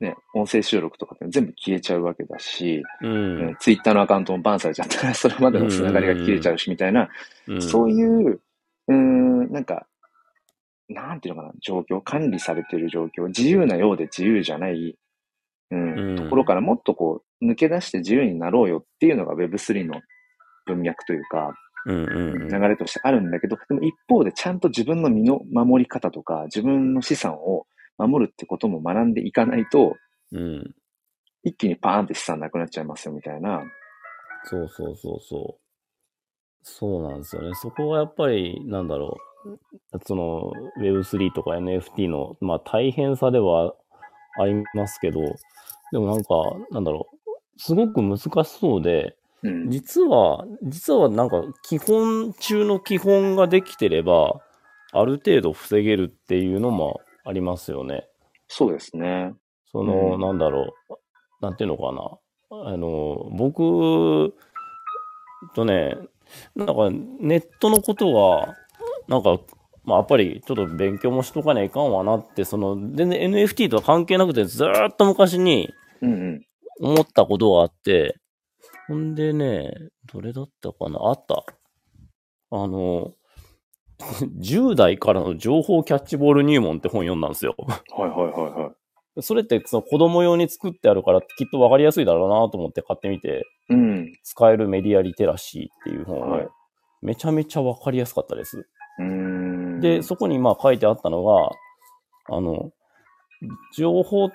ね、音声収録とかって全部消えちゃうわけだし、うん。ツイッターのアカウントもバンされちゃったら、[LAUGHS] それまでのつながりが切れちゃうし、みたいな、うん。そういう、うーん、なんか、なんていうのかな、状況、管理されている状況、自由なようで自由じゃない、うん、うん。ところからもっとこう、抜け出して自由になろうよっていうのが Web3 の文脈というか、流れとしてあるんだけど、でも一方でちゃんと自分の身の守り方とか、自分の資産を守るってことも学んでいかないと、うん。一気にパーンって資産なくなっちゃいますよ、みたいな。そうそうそうそう。そうなんですよね。そこはやっぱり、なんだろう。その Web3 とか NFT の、まあ大変さではありますけど、でもなんか、なんだろう。すごく難しそうで、うん。実は、実はなんか基本中の基本ができてれば、ある程度防げるっていうのもありますよね。そうですね。その、うんなんだろう、なんていうのかな。あの、僕とね、なんかネットのことは、なんか、まあ、やっぱりちょっと勉強もしとかないかんわなって、その、全然 NFT とは関係なくて、ずーっと昔に。思ったことがあって、ほんでね、どれだったかな？あった。あの、[LAUGHS] 10代からの情報キャッチボール入門って本読んだんですよ。はいはいはいはい。[LAUGHS] それってその子供用に作ってあるからきっとわかりやすいだろうなと思って買ってみて、うん。使えるメディアリテラシーっていう本をはい、めちゃめちゃわかりやすかったです。うーん。で、そこにまあ書いてあったのが、あの、情報、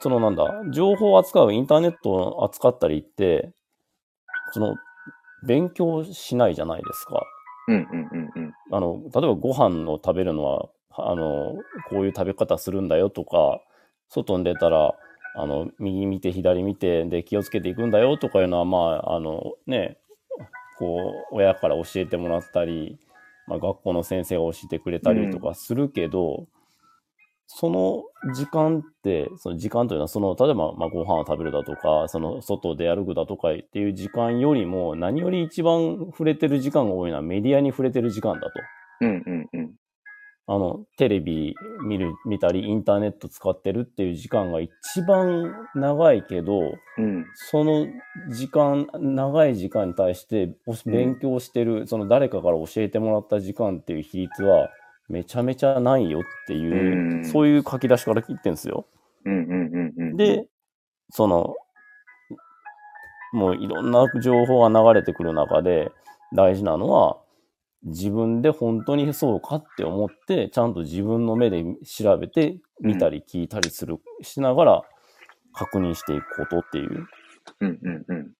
そのなんだ、情報を扱うインターネットを扱ったりって、その、勉強しないじゃないですか。うんうんうんうん。あの、例えばご飯を食べるのは、あの、こういう食べ方するんだよとか、外に出たら、あの、右見て左見て、で、気をつけていくんだよとかいうのは、まあ、あの、ね、こう、親から教えてもらったり、まあ、学校の先生が教えてくれたりとかするけど、その時間って、その時間というのは、その、例えば、まあ、ご飯を食べるだとか、その、外で歩くだとかっていう時間よりも、何より一番触れてる時間が多いのはメディアに触れてる時間だと。うんうんうん。あの、テレビ見る、見たり、インターネット使ってるっていう時間が一番長いけど、うん。その時間、長い時間に対して勉強してる、その誰かから教えてもらった時間っていう比率は、めちゃめちゃないよっていう、うんそういう書き出しから言ってんですよ。で、その、もういろんな情報が流れてくる中で、大事なのは、自分で本当にそうかって思って、ちゃんと自分の目で調べて、見たり聞いたりする、しながら確認していくことっていう。うんうんうん。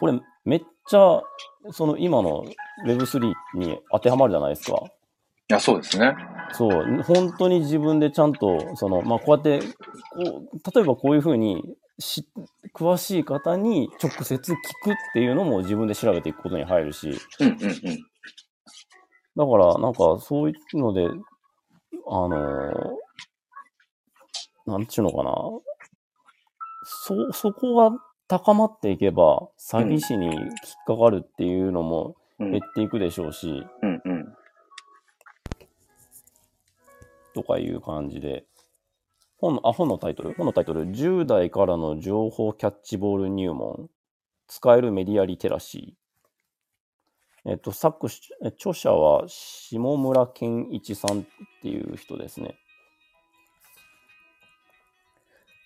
これめっちゃ、その今の Web3 に当てはまるじゃないですか。いや、そうですね。そう、本当に自分でちゃんと、その、まあ、こうやって、こう、例えばこういうふうに、し、詳しい方に直接聞くっていうのも自分で調べていくことに入るし、うんうんうん。だから、なんか、そういうので、あのーなんちゅうのかな。そ、そこが高まっていけば、詐欺師に引っかかるっていうのもうん減っていくでしょうし、うんうん。とかいう感じで。本の、あ、本のタイトル？本のタイトル、10代からの情報キャッチボール入門。使えるメディアリテラシー。えっと、作、著者は下村健一さんっていう人ですね。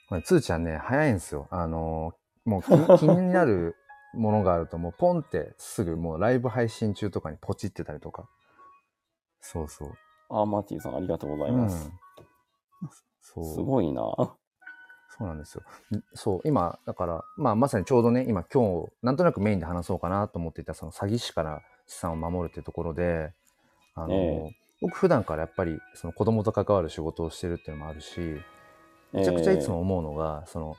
これ、つーちゃんね、早いんですよ。あのもう気 [LAUGHS] 気になるものがあると、もうポンってすぐ、もうライブ配信中とかにポチってたりとか。そうそう。あ、マーティンさんありがとうございます。そう。すごいな。そうなんですよ。んそう、今、だから、まあ、まさにちょうどね、今、今日、なんとなくメインで話そうかなと思っていた、その詐欺師から資産を守るっていうところで、あの、え僕普段からやっぱり、その子供と関わる仕事をしてるっていうのもあるし、めちゃくちゃいつも思うのが、その、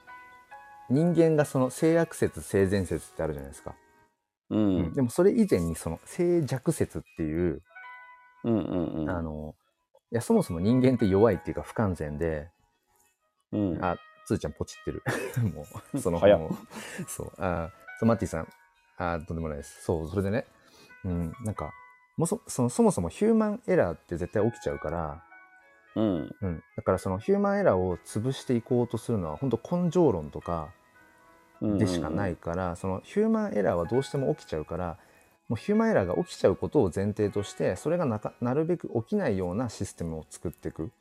人間がその性悪説、性善説ってあるじゃないですか。えーうん。うんでもそれ以前にその性弱説っていう、うんうん。あの、いや、そもそも人間って弱いっていうか不完全で、うん。あ、つーちゃんポチってる。[LAUGHS] もう、そのもうそう、あ、そう、マッティさん、あ、とんでもないです。そう、それでね、うん、なんか、もそそのそもそもヒューマンエラーって絶対起きちゃうから、うん。うん、だからそのヒューマンエラーを潰していこうとするのは、本当根性論とかうん。でしかないから、そのヒューマンエラーはどうしても起きちゃうから、もうヒューマンエラーが起きちゃうことを前提として、それがなかなるべく起きないようなシステムを作っていく。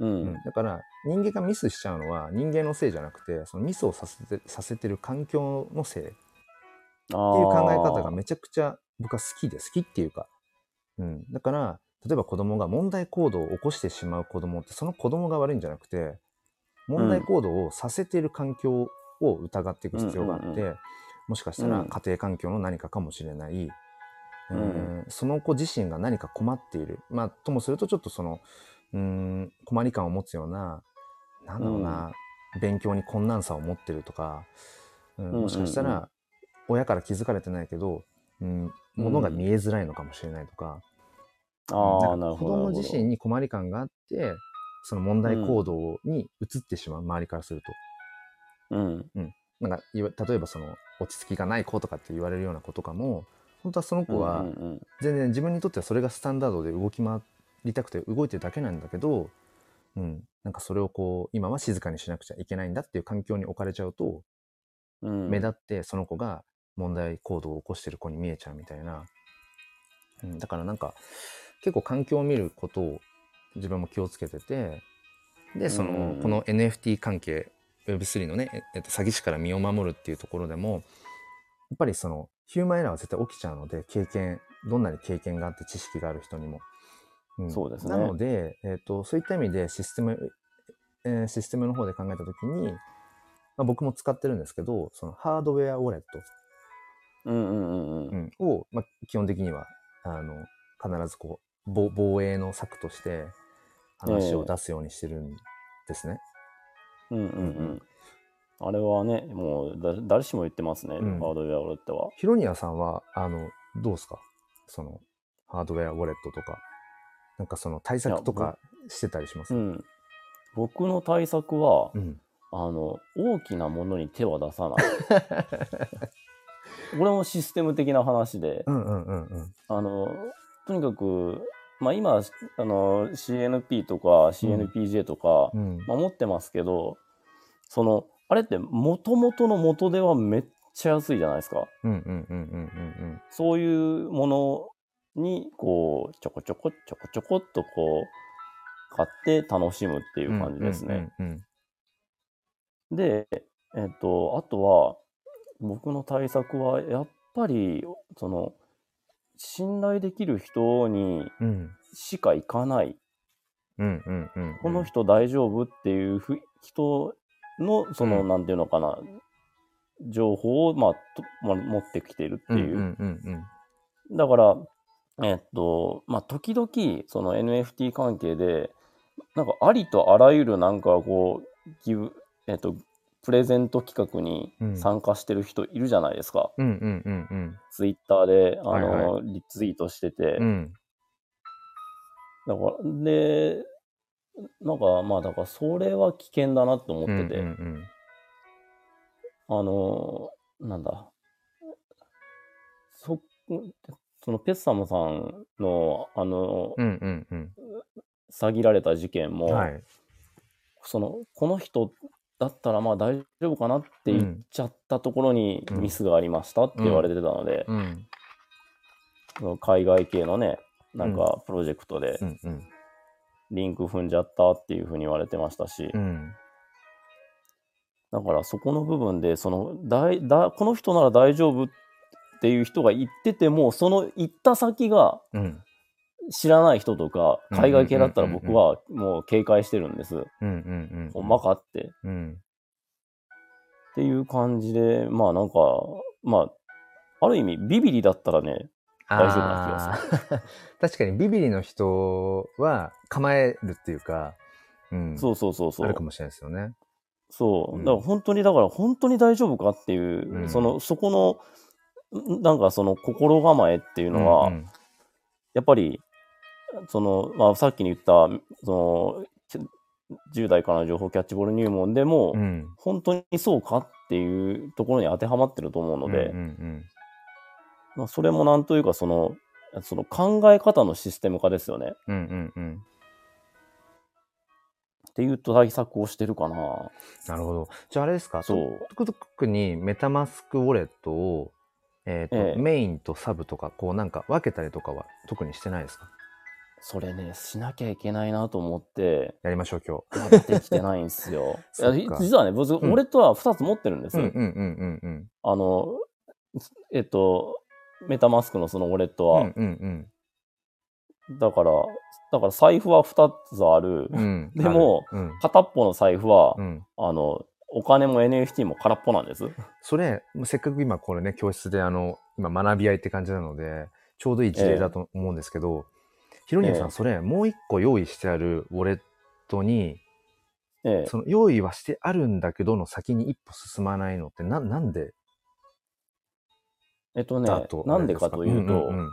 ううん。ん。だから人間がミスしちゃうのは人間のせいじゃなくてそのミスをさせてさせてる環境のせい。っていう考え方がめちゃくちゃ僕は好きで好きっていうか、うん、だから例えば子供が問題行動を起こしてしまう子供ってその子供が悪いんじゃなくて問題行動をさせている環境を疑っていく必要があって、うんうんもしかしたらうん。家庭環境の何かかもしれない、うん。えーその子自身が何か困っている。まあともするとちょっとそのうーん困り感を持つようななんだろうな、勉強に困難さを持ってるとか、うんうんうんもしかしたら親から気づかれてないけど、うん、ものが見えづらいのかもしれないとか、ああ、なんか子なるほど。供自身に困り感があってその問題行動に移ってしまう、周りからすると。うん。なんかいわ例えばその落ち着きがない子とかって言われるような子とかも本当はその子は全然自分にとってはそれがスタンダードで動き回りたくて動いてるだけなんだけど、うん、なんかそれをこう今は静かにしなくちゃいけないんだっていう環境に置かれちゃうと、うん。目立ってその子が問題行動を起こしてる子に見えちゃうみたいな、うん、だからなんか結構環境を見ることを自分も気をつけててでその、この NFT 関係 Web3 のね、ええっと、詐欺師から身を守るっていうところでもやっぱりそのヒューマンエラーは絶対起きちゃうので経験どんなに経験があって知識がある人にも。んそうですねなので、えっとそういった意味でシステム、えーシステムの方で考えた時に、まあ、僕も使ってるんですけどそのハードウェアウォレットうんうんうんう。うんんを、まあ、基本的にはあの必ずこう防防衛の策として話を出すようにしてるんですね。うんうんうん。あれはね、もうだ誰しも言ってますね、うんハードウェアウォレットは。ヒロニアさんはあのどうですか？そのハードウェアウォレットとかなんかその対策とかしてたりします？うん。僕の対策は、うんあの、大きなものに手は出さない。[LAUGHS] これもシステム的な話で、うんうんうんうんあの、とにかく、まあ今、あの、CNP とか CNPJ とか、うんまあ、持ってますけど、その、あれって元々の元ではめっちゃ安いじゃないですか。そういうものに、こう、ちょこちょこちょこちょこっとこう、買って楽しむっていう感じですね。で、えっと、あとは、僕の対策は、やっぱり、その、信頼できる人にしか行かない。うんうんうんうんこの人大丈夫っていうふ人の、その、うんなんていうのかな、情報を、まあ、とまあ、持ってきてるっていう。だから、えっと、まあ、時々、その NFT 関係で、なんかありとあらゆるなんかこう、ギブ、えっと、プレゼント企画にうん。参加してる人いるじゃないですか。うんうんうんうん。ツイッターで、あの、はリツイートしてて。うん。だから、で、なんか、まあ、だから、それは危険だなと思ってて、うんうんあの、なんだ、そ、そのペッサムさんの、あの、うんうんうん。詐欺られた事件も、はい。その、この人だったらまあ大丈夫かなって言っちゃったところにうん。ミスがありましたって言われてたので、海外系のね、なんかプロジェクトでリンク踏んじゃったっていうふうに言われてましたし、うん。だからそこの部分で、その、だいだこの人なら大丈夫っていう人が言ってても、その行った先がうん知らない人とか、うん海外系だったらうんうんうん僕はもう警戒してるんです。うんうんうんほんまかって。うんっていう感じで、まあなんか、まあ、ある意味ビビリだったらね、大丈夫な気がする [LAUGHS] 確かにビビリの人は構えるっていうか、うん、そうそうそうそうあるか。もしれないですよね。そう。うんだから本当に、だから本当に大丈夫かっていう、うんその、そこの、んなんかその心構えっていうのは、うんやっぱり、その、まあさっきに言った、その、き10代からの情報キャッチボール入門でも、うん。うん本当にそうかっていうところに当てはまってると思うので、うんうんまあ、それもなんというかその、その考え方のシステム化ですよね。うんうんうん。っていう対策をしてるかな。なるほど。じゃああれですか、そう。と特にメタマスクウォレットを、えーとええ。メインとサブとか、こうなんか分けたりとかは特にしてないですか？それね、しなきゃいけないなと思って、やりましょう、今日。まだできてないんですよ。[LAUGHS] 実はね、僕、うん俺とは2つ持ってるんです。うんうんうんうんうん。あの、えっと、メタマスクのそのウォレットは、うんうんだから、だから財布は2つある。うん。うん。でもうん。片っぽの財布は、うん。あの、お金も NFT も空っぽなんです。それ、せっかく今これね、教室であの、今学び合いって感じなので、ちょうどいい事例だと思うんですけど、ヒロニアさん、ええそれ、もう一個用意してあるウォレットに、ええ。その用意はしてあるんだけどの先に一歩進まないのってな、なんで？えっとねなんでかというと、うん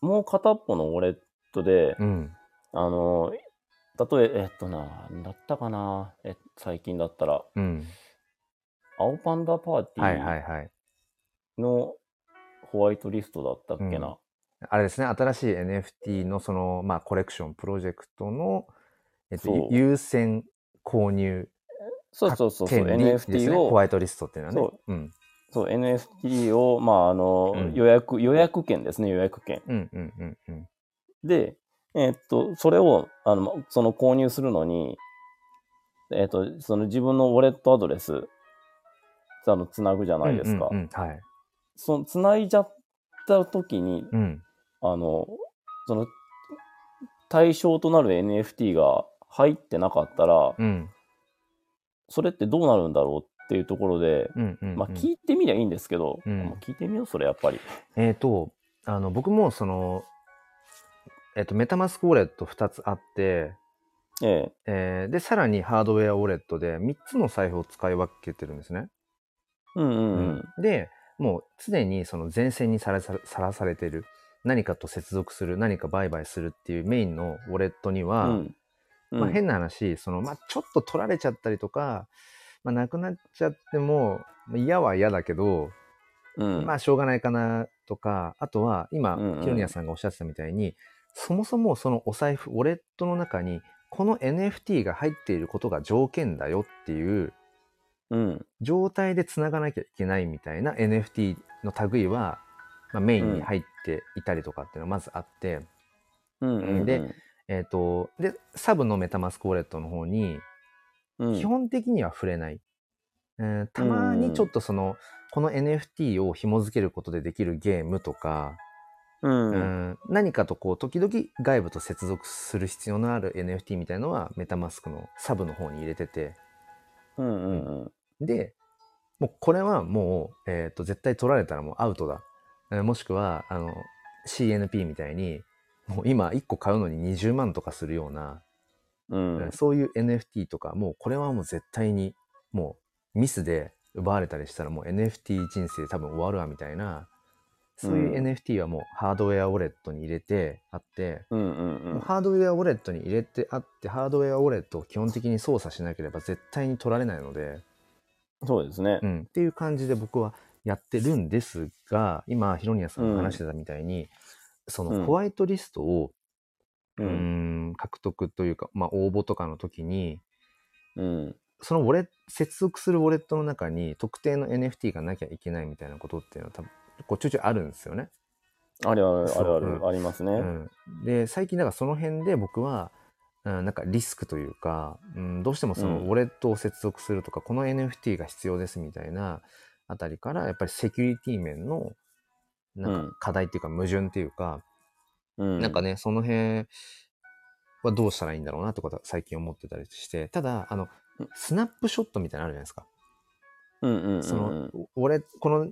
もう片っぽのウォレットで、うんうん。あの、例え、えっとな、だったかな、え最近だったら、うん。青パンダパーティー。のホワイトリストだったっけな？あれですね、新しい NFT のその、まあ、コレクション、プロジェクトの、えっと優先購入そうそうそうそう、NFT を、ホワイトリストっていうのはね。そうん。そう、NFT を、まあ、あの、うん予約、予約権ですね、予約権。うんうんうんうん。で、えっと、それを、あの、まその購入するのに、えっと、その自分のウォレットアドレス、あの、つなぐじゃないですか。うんうんうんはい。その、つないじゃった時に、うん。あの、その、対象となる NFT が入ってなかったら、うん。それってどうなるんだろうっていうところで、うんうんうん。まあ、聞いてみりゃいいんですけど、うんまあ聞いてみよう、それやっぱり。えっ、と、あの、僕もその、えっ、と、メタマスクウォレット2つあって、ええ。えーで、さらにハードウェアウォレットで3つの財布を使い分けてるんですね。うんうんうん。で、もう常にその前線にさらささらされてる、何かと接続する、何か売買するっていうメインのウォレットには、うん。まあ、変な話、その、まあ、ちょっと取られちゃったりとか、まあ、なくなっちゃっても、まあ嫌は嫌だけど、うん、まあ、しょうがないかなとか、あとは、今、うんうん。ヒロニアさんがおっしゃってたみたいに、そもそもそのお財布、ウォレットの中に、この NFT が入っていることが条件だよっていううん。状態で繋がなきゃいけないみたいな NFT の類は、まあ、メインに入っていたりとかっていうのがまずあって、うんうんうん。でえっ、と、で、サブのメタマスクウォレットの方に、うん、基本的には触れない。えーたまにちょっとその、この NFT を紐付けることでできるゲームとか、うん、ううん。ん何かとこう、時々外部と接続する必要のある NFT みたいのは、メタマスクのサブの方に入れてて、うんうんで、もうこれはもう、えっ、と、絶対取られたらもうアウトだ。えーもしくは、あの、CNP みたいに、もう今1個買うのに20万とかするような、うん。えーそういう NFT とか、もうこれはもう絶対に、もうミスで奪われたりしたらもう NFT 人生多分終わるわみたいな、そういううん NFT はもうハードウェアウォレットに入れてあって、うんうんもうハードウェアウォレットに入れてあって、ハードウェアウォレットを基本的に操作しなければ絶対に取られないので、うん。そうですねう。ん、っていう感じで僕はやってるんですが、今、ヒロニアさんが話してたみたいに、そうんのホワイトリストを、う。うんん、獲得というか、まあ、応募とかの時に、うん。そのウォレ接続するウォレットの中に特定の NFT がなきゃいけないみたいなことっていうのは多分、こうちょいちょいあるんですよね。あるあるあるある、うんありますね。うん、で、最近だからその辺で僕は、うん、なんかリスクというか、うん、どうしてもそのうんウォレットを接続するとか、この NFT が必要ですみたいなあたりから、やっぱりセキュリティ面のなんうんか課題っていうか矛盾っていうか、うん。なんかね、その辺はどうしたらいいんだろうなってことは最近思ってたりして、ただ、あのうん、スナップショットみたいなのあるじゃないですか。うんうんうんうん。その、ウォレこの、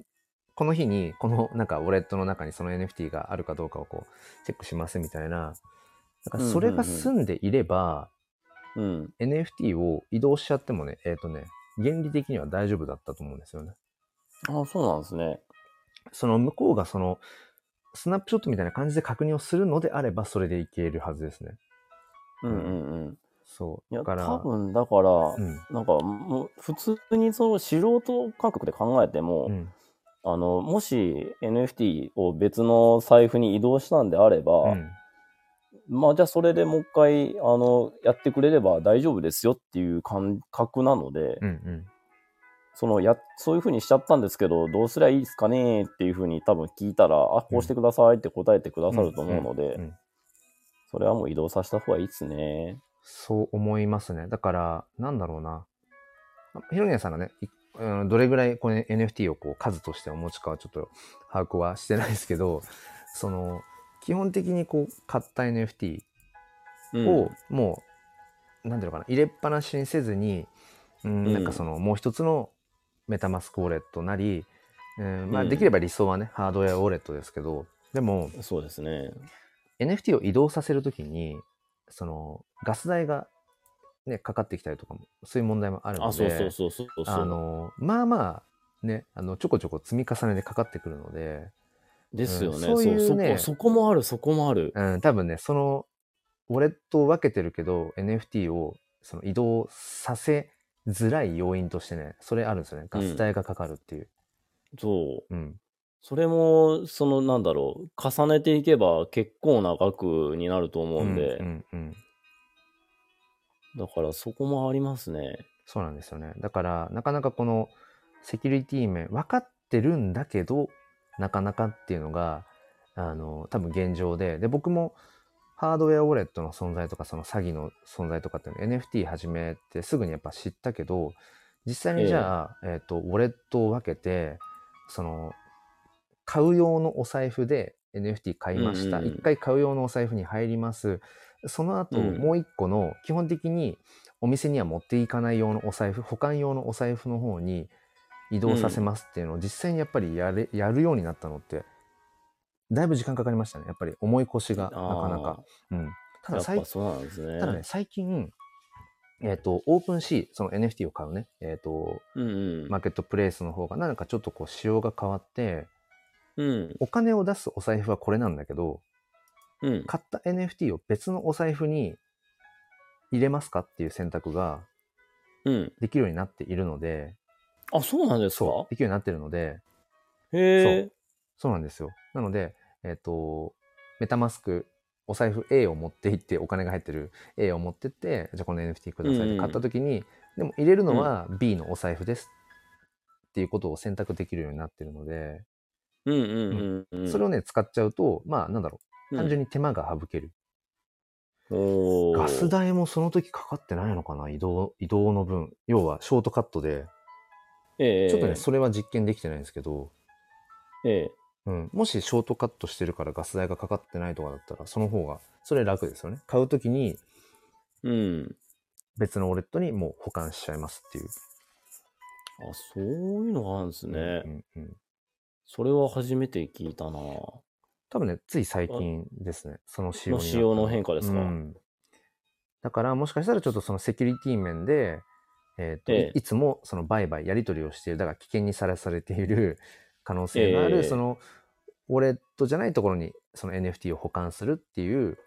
この日に、このなんかウォレットの中にその NFT があるかどうかをこう、チェックしますみたいな。なんかそれが済んでいれば、うん。NFT を移動しちゃってもね、えっ、とね、原理的には大丈夫だったと思うんですよね。あそうなんですね。その向こうがその、スナップショットみたいな感じで確認をするのであれば、それでいけるはずですね。うんうんうん。そう。いや、だから、多分だから、うん。なんかもう普通にその素人感覚で考えても、うん。あの、もし NFT を別の財布に移動したんであれば、うん。まあじゃあそれでもう一回、あの、やってくれれば大丈夫ですよっていう感覚なので、うん。うん。そのや、そういうふうにしちゃったんですけど、どうすりゃいいですかねっていうふうに多分聞いたら、あ、こうしてくださいって答えてくださると思うので、うんうんそれはもう移動させた方がいいですね。そう思いますね。だから、なんだろうな。ヒロニアさんがね、いうんどれぐらいこれ NFT をこう数としてお持ちかはちょっと把握はしてないですけど、その、基本的にこう買った NFT うんをもう、なんていうのかな、入れっぱなしにせずに、うん、うんなんかそのもう一つのメタマスクウォレットなり、うんまあうんできれば理想はね、ハードウェアウォレットですけど、でもそうですね。NFT を移動させるときに、そのガス代がね、かかってきたりとかも、そういう問題もあるのあ、で、そうそうそうそうそう。あの、まあまあ、ね、あの、ちょこちょこ積み重ねでかかってくるので、ですよね。うんそういうそねこ、そこもある、そこもある。うん、多分ね、その、ウォレットを分けてるけど、NFT をその移動させづらい要因としてね、それあるんですよね。ガス代がかかるっていう。そう。うん。それも、その、なんだろう、重ねていけば結構な額になると思うんで、うん、うん、うん。だからそこもありますね。そうなんですよね。だから、なかなかこのセキュリティ面、分かってるんだけど、なかなかっていうのが、あの、多分現状で、で、僕もハードウェアウォレットの存在とか、その詐欺の存在とかっていうの NFT 始めてすぐにやっぱ知ったけど、実際にじゃあ、えっ、と、ウォレットを分けて、その、買う用のお財布で NFT 買いました。うんうんうん一、回買う用のお財布に入ります。その後、うんもう一個の、基本的にお店には持っていかない用のお財布、保管用のお財布の方に移動させますっていうのを実際にやっぱりやれ、やるようになったのって、だいぶ時間かかりましたね。やっぱり思い越しがなかなか。うん。ただ最やっぱそうなんですね。ただね、最近、えっ、と、オープンシー、その NFT を買うね、えっ、と、うんうん。マーケットプレイスの方がなんかちょっとこう仕様が変わって、うん。お金を出すお財布はこれなんだけど、うん。買った NFT を別のお財布に入れますかっていう選択がうん。できるようになっているので、あ、そうなんですか？できるようになってるので、へえ。そうなんですよ。なので、えっ、と、メタマスク、お財布 A を持って行って、お金が入ってる A を持ってって、じゃあこの NFT くださいうんうん。って買った時に、でも入れるのは B のお財布です。っていうことを選択できるようになってるので、うんうんうんうん。それをね、使っちゃうと、まあなんだろう、単純に。に手間が省ける。おー。ガス代もその時かかってないのかな？移動、移動の分。要はショートカットで、ええ。ちょっとね、それは実験できてないんですけど、ええうん、もしショートカットしてるからガス代がかかってないとかだったら、その方が、それ楽ですよね。買う時にうん。別のウォレットにもう保管しちゃいますっていう。あ、そういうのがあるんですね。うんうん、それは初めて聞いたな多分ね、つい最近ですね、その仕様の仕様の変化ですか？うんだから、もしかしたらちょっとそのセキュリティ面で、えっ、と、ええいいつもその売買、やり取りをしている、だから危険にさらされている可能性のある、ええその、ウォレットじゃないところにその NFT を保管するっていう、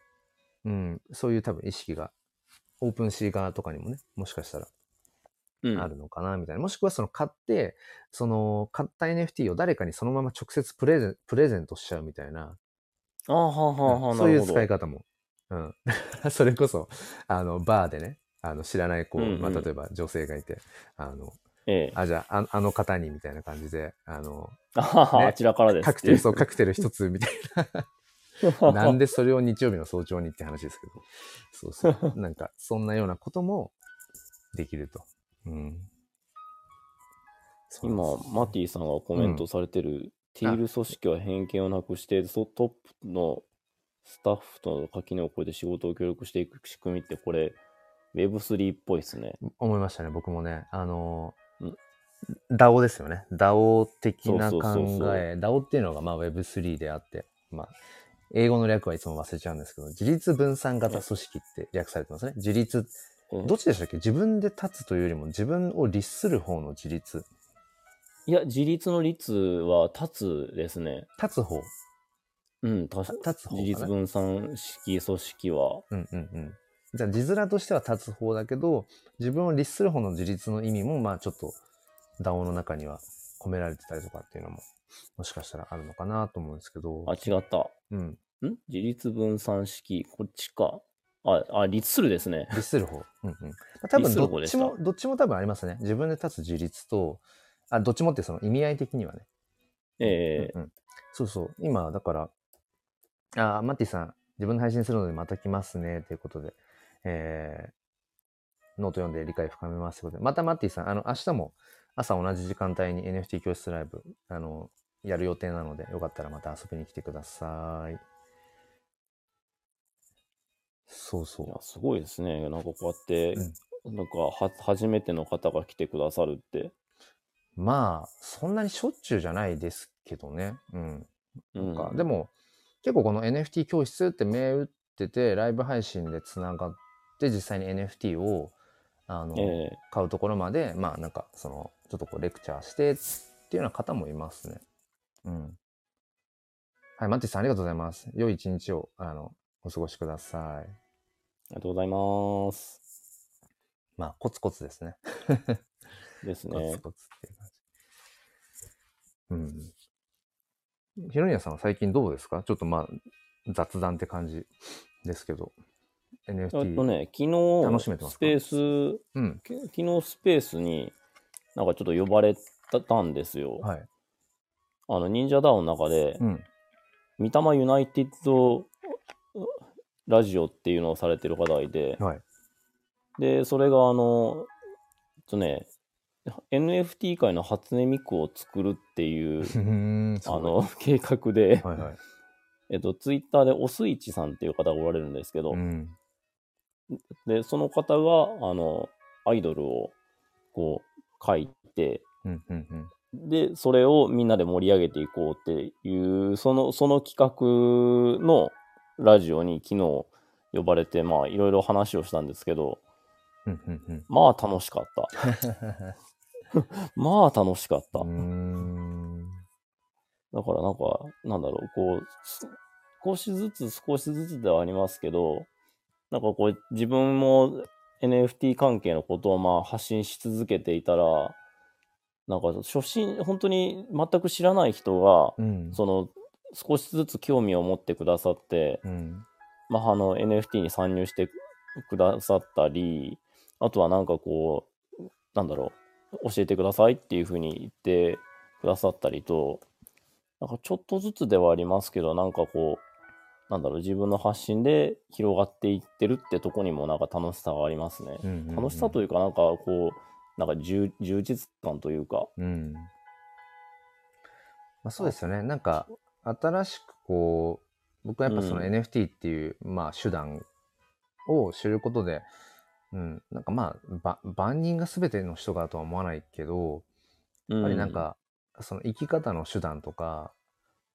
うん、そういう多分意識が、オープンシー側とかにもね、もしかしたらうん。あるのかな、みたいな。もしくはその買って、その買った NFT を誰かにそのまま直接プレゼンプレゼントしちゃうみたいな、そういう使い方も。うん。[LAUGHS] それこそ、あの、バーでね、あの、知らない子、うんうんまあ、例えば女性がいて、あの、ええ。あ、じゃあ、ああの方に、みたいな感じで、あの、あちらからです。カクテル、そう、カクテル一つ、みたいな。[LAUGHS] なんでそれを日曜日の早朝にって話ですけど。そうそう。[LAUGHS] なんか、そんなようなこともできると。うん。今、マティさんがコメントされてる、ティール組織は偏見をなくして、そトップのスタッフとの垣根を越えて仕事を協力していく仕組みって、これ、Web3 っぽいですね。思いましたね、僕もね。あのうん DAO ですよね。DAO 的な考そうそうそうそうえ。DAO っていうのがまあ Web3 であって、まあ、英語の略はいつも忘れちゃうんですけど、自立分散型組織って略されてますね。自立、うんどっちでしたっけ？自分で立つというよりも自分を律する方の自立。いや、自立の率は立つですね。立つ方。うん、た立つ方自立分散式組織は。うんうんうん。じゃあ字面としては立つ方だけど、自分を律する方の自立の意味も、まあちょっと DAO の中には込められてたりとかっていうのも、もしかしたらあるのかなと思うんですけど。あ、違った。うん。ん？自立分散式、こっちか。あ、あ、立するですね。律する方。うんうん。まあ多分どっちも、どっちも多分ありますね。自分で立つ自立と、あ、どっちもってその意味合い的にはね。ええうんうんそうそう。今、だから、あ、マッティさん、自分で配信するのでまた来ますね、ということで。えーノート読んで理解深めますということで、またマッティさん、あの、明日も朝同じ時間帯に NFT 教室ライブ、あの、やる予定なので、よかったらまた遊びに来てください。そうそいや、すごいですね。なんかこうやって、なんかは、初めての方が来てくださるって。う。まあ、そんなにしょっちゅうじゃないですけどね。うん。うん。かでも結構この NFT 教室って銘打っててライブ配信でつながって実際に NFT をあの、ええ買うところまでまあなんかそのちょっとこうレクチャーしてっていうような方もいますね。うん。はい、マッティさんありがとうございます。良い一日をあのお過ごしください。ありがとうございます。まあコツコツですね。ですコツね。コツっていう感じ。うん。ひろにやさんは最近どうですか？ちょっとまあ雑談って感じですけど。NFT。えっとね、昨日楽しめてますか？スペース、うん。き昨日スペースになんかちょっと呼ばれたんですよ。はい。あの、忍者ダウンの中で、うん。三玉ユナイテッドラジオっていうのをされてる方がいて、はい。で、それがあの、えっとね、NFT 界の初音ミクを作るっていう、[LAUGHS] うん。あの、計画で、はいはい。えっと、ツイッターでおすいちさんっていう方がおられるんですけど、うん。で、その方が、あの、アイドルを、こう、書いて、うん。うん。うん。で、それをみんなで盛り上げていこうっていう、その、その企画のラジオに昨日呼ばれて、まあ、いろいろ話をしたんですけど、うん。うん。まあ、楽しかった。[LAUGHS] まあ、楽しかった。うん。だからなんか、なんだろう、こう、す少しずつ少しずつではありますけど、なんかこう、自分も NFT 関係のことをまあ発信し続けていたら、なんか初心、本当に全く知らない人が、うん。その、少しずつ興味を持ってくださって、うん。まあ、あの、NFT に参入してくださったり、あとはなんかこう、なんだろう、教えてくださいっていうふうに言ってくださったりと、なんかちょっとずつではありますけど、なんかこう、なんだろう、自分の発信で広がっていってるってとこにもなんか楽しさがありますね。うん。楽しさというか、なんかこう、なんか充充実感というか、うん。まあそうですよね。なんか、新しくこう、僕はやっぱそのうん NFT っていう、まあ手段を知ることで、うん、なんかまあ、ば万人が全ての人がとは思わないけど、ややっぱりなんか、その生き方の手段とか、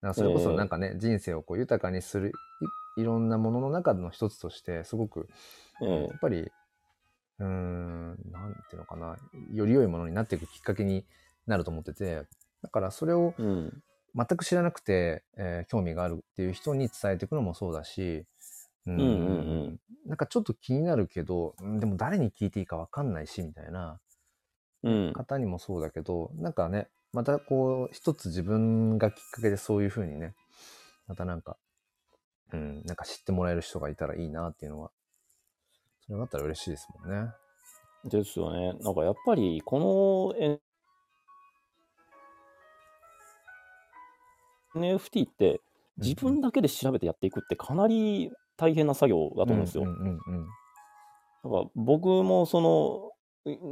なんかそれこそええなんかね、人生をこう豊かにするいいろんなものの中の一つとして、すごく、えやっぱり、うーん、なんていうのかな、より良いものになっていくきっかけになると思ってて、だからそれを。全く知らなくて、えー興味があるっていう人に伝えていくのもそうだし、ううんうんうんなんかちょっと気になるけど、うんでも誰に聞いていいかわかんないし、みたいなうん。方にもそうだけど、なんかね、またこう、一つ自分がきっかけでそういうふうにね、またなんか、うん、なんか知ってもらえる人がいたらいいなっていうのは、それがあったら嬉しいですもんね。ですよね。なんかやっぱり、このえ NFT って自分だけで調べてやっていくってかなり大変な作業だと思うんですよ。僕もその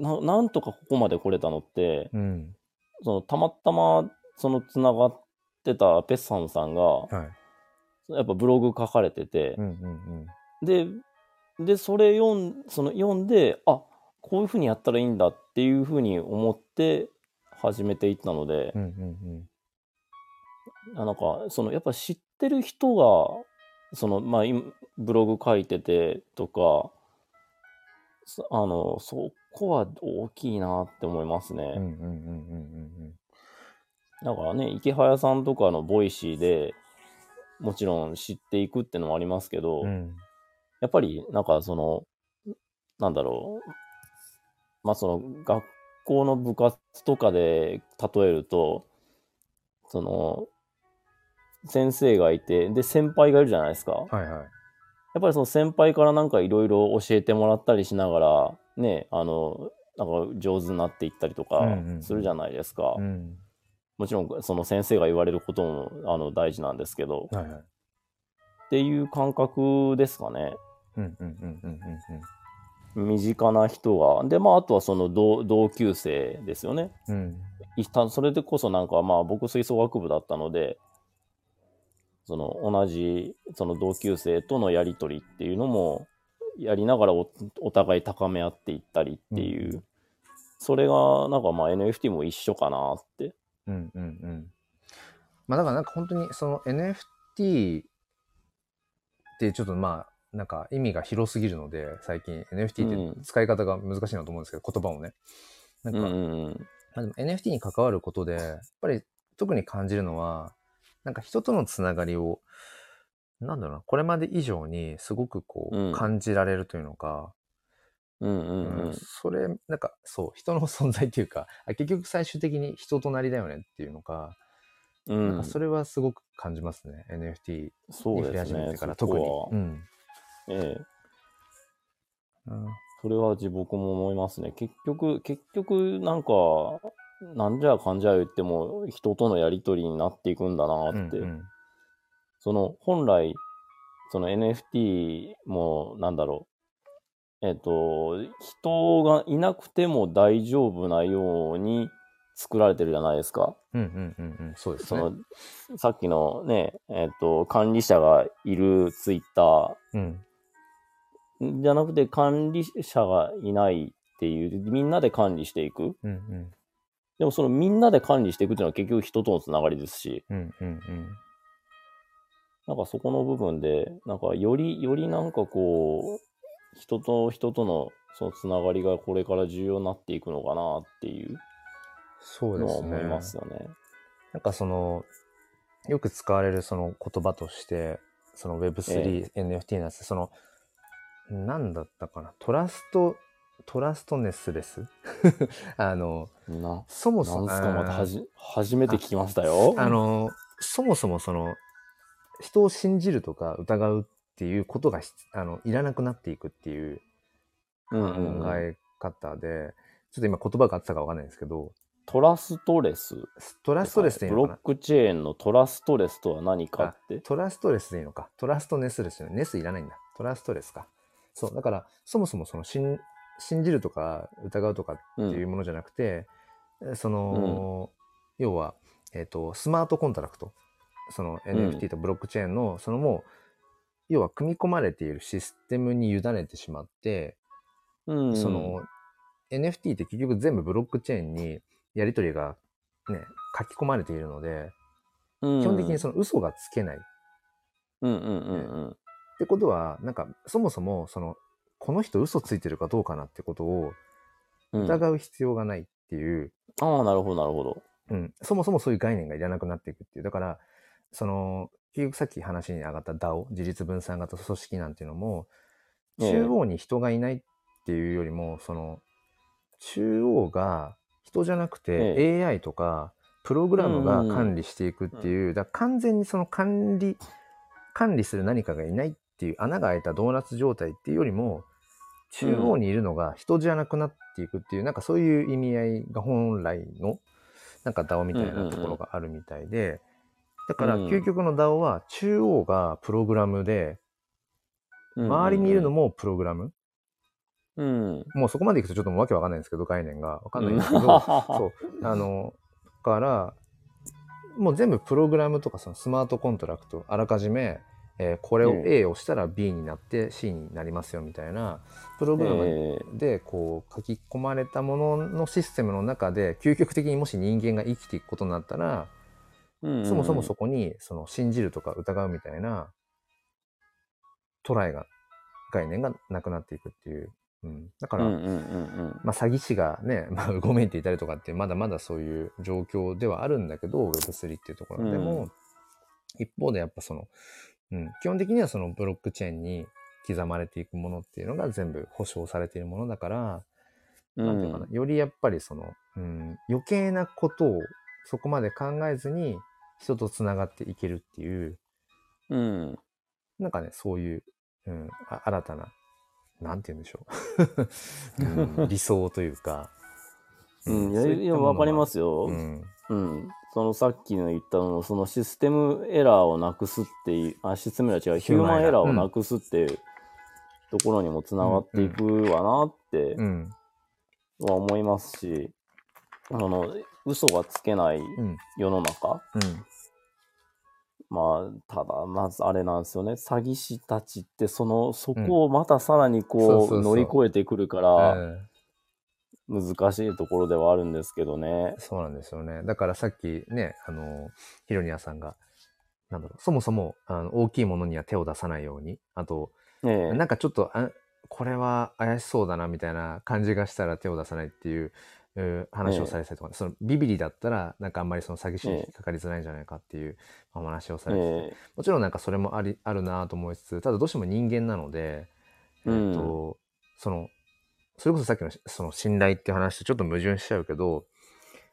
な、なんとかここまで来れたのって、うん。うん。そのたまたまそのつながってたペッサンさんが、はい。やっぱブログ書かれててう、んうんで、で、それ読んその読んで、あこういうふうにやったらいいんだっていうふうに思って始めていったのでうん。う、んうんあなんか、そのやっぱ知ってる人が、その、まあ、今ブログ書いててとか、そあの、そこは大きいなって思いますね。うん。うんうんうんうんだからね、イケハヤさんとかの Voicy でもちろん知っていくってのもありますけど、うんうん。やっぱりなんかその、なんだろう、まあその学校の部活とかで例えると、その、先生がいて、で、先輩がいるじゃないですか。はいはい。やっぱりその先輩からなんかいろいろ教えてもらったりしながら、ね、あの、なんか上手になっていったりとかうんうんうんするじゃないですか。うん。もちろんその先生が言われることもあの大事なんですけど、はいはい。っていう感覚ですかね。うんうんうんうんうんうん。身近な人が、で、まあ、あとはその同同級生ですよね。うん。それでこそなんか、まあ、僕吹奏楽部だったので、その同じその同級生とのやりとりっていうのもやりながらおお互い高め合っていったりっていう、それがなんかまあ NFT も一緒かなって。うんうんうん。まあだからなんか本当にその NFT ってちょっとまあなんか意味が広すぎるので最近 NFT うんって使い方が難しいなと思うんですけど、言葉もね。なんか、うんうんうんまあでも NFT に関わることでやっぱり特に感じるのはなんか人とのつながりをなんだろうなこれまで以上にすごくこう、うん。感じられるというのか、うんうんううんんそれなんかそう人の存在っていうかあ結局最終的に人となりだよねっていうのか、うん。なんかそれはすごく感じますね NFT に触れそうですね始めてから、そ特に。こ、は。うん。ええ。うん。それは自僕も思いますね。結局、結局、なんか、なんじゃかんじゃ言っても、人とのやりとりになっていくんだなって。うんその、本来、その NFT も、なんだろう。えっ、と、人がいなくても大丈夫なように作られてるじゃないですか。うんうんうんうん。そうですね。その、さっきのね、えっ、と、管理者がいるツイッタうん。ーじゃなくて管理者がいないっていう、みんなで管理していく。うんうん。でもそのみんなで管理していくっていうのは結局人とのつながりですし、うんうんうんなんかそこの部分で、なんかより、よりなんかこう、人と人とのそのつながりがこれから重要になっていくのかなっていうのは思いますよね。なんかそのよく使われるその言葉としてその Web3、NFT のやつその何だったかな？トラストトラストネスレス [LAUGHS] あのな、そもそもなんすか？またあーはじ、初めて聞きましたよ。あのそもそもその人を信じるとか疑うっていうことがひあのいらなくなっていくっていううん考うんうんえ方で、ちょっと今言葉があったかわかんないんですけどトラストレス。トラストレスでいいのかな？ブロックチェーンのトラストレスとは何かって？トラストレスでいいのか。トラストネスレスよね。ネスいらないんだ。トラストレスか。そう。だから、そもそもその信信じるとか疑うとかっていうものじゃなくて、その、要は、えっ、と、スマートコントラクト。その NFT とブロックチェーンの、そのもう、要は組み込まれているシステムに委ねてしまって、うん、その NFT って結局全部ブロックチェーンにやり取りがね、書き込まれているので、うん、基本的にその嘘がつけない。うんうんうんってことは、なんか、そもそも、その、この人嘘ついてるかどうかなってことをうん。うん、疑う必要がないっていう、ああ、なるほど、なるほど。うん、そもそもそういう概念がいらなくなっていくっていう。だから、その、結局さっき話に上がった DAO、自立分散型組織なんていうのも、ええ。中央に人がいないっていうよりも、その、中央が人じゃなくてえ AI とか、プログラムが管理していくっていう、だ完全にその管理、管理する何かがいないっていう穴が開いたドーナツ状態っていうよりも、中央にいるのが人じゃなくなっていくっていう、なんかそういう意味合いが本来の、なんか DAO みたいなところがあるみたいで、だからうん究極の DAO は中央がプログラムで、周りにいるのもプログラム。うん。もうそこまでいくとちょっともうわけわかんないんですけど、概念がわかんないんですけうんど、そう。あの、だから、もう全部プログラムとかそのスマートコントラクト、あらかじめ、えーこれをうん A をしたら B になって C になりますよみたいな、プログラムえでこう書き込まれたもののシステムの中で、究極的にもし人間が生きていくことになったら、えそもそもそこにその信じるとか疑うみたいな捉えが、概念がなくなっていくっていう。うん、だから。まあ、詐欺師がね、[LAUGHS] まあ、ごめんっていたりとかって、まだまだそういう状況ではあるんだけど、Web3 っていうところでも、うん。一方でやっぱその、うん、基本的にはそのブロックチェーンに刻まれていくものっていうのが全部保証されているものだから、なんていうのかな、よりやっぱりその、うん、余計なことをそこまで考えずに人とつながっていけるっていう、うん。なんかね、そういう、うん、あ新たな、なんて言うんでしょう、[LAUGHS] うん [LAUGHS] 理想というか、うん、いや、いや、わかりますよ。ううん。ん。そのさっきの言ったのも、そのシステムエラーをなくすっていう、あ、システムエラー違う、ヒューマンエラーをなくすっていうところにもつながっていくわなってうんは思いますし、あの、嘘がつけないうん。世の中、うん。まあ、ただ、まずあれなんですよね。詐欺師たちって、その、そこをまたさらにこう、乗り越えてくるかえら、え難しいところではあるんですけどね。そうなんですよね。だからさっきね、あの、ヒロニアさんが、なんだろう、そもそもあの大きいものには手を出さないように、あと、ええ。なんかちょっと、あこれは怪しそうだなみたいな感じがしたら手を出さないっていう話をされてたりとか、そのビビリだったら、なんかあんまりその詐欺師に引っかかりづらいんじゃないかっていうお話をされてて、ええ。もちろんなんかそれもありあるなと思いつつ、ただどうしても人間なので、えっ、と、その、それこそさっきのその信頼っていう話とちょっと矛盾しちゃうけど、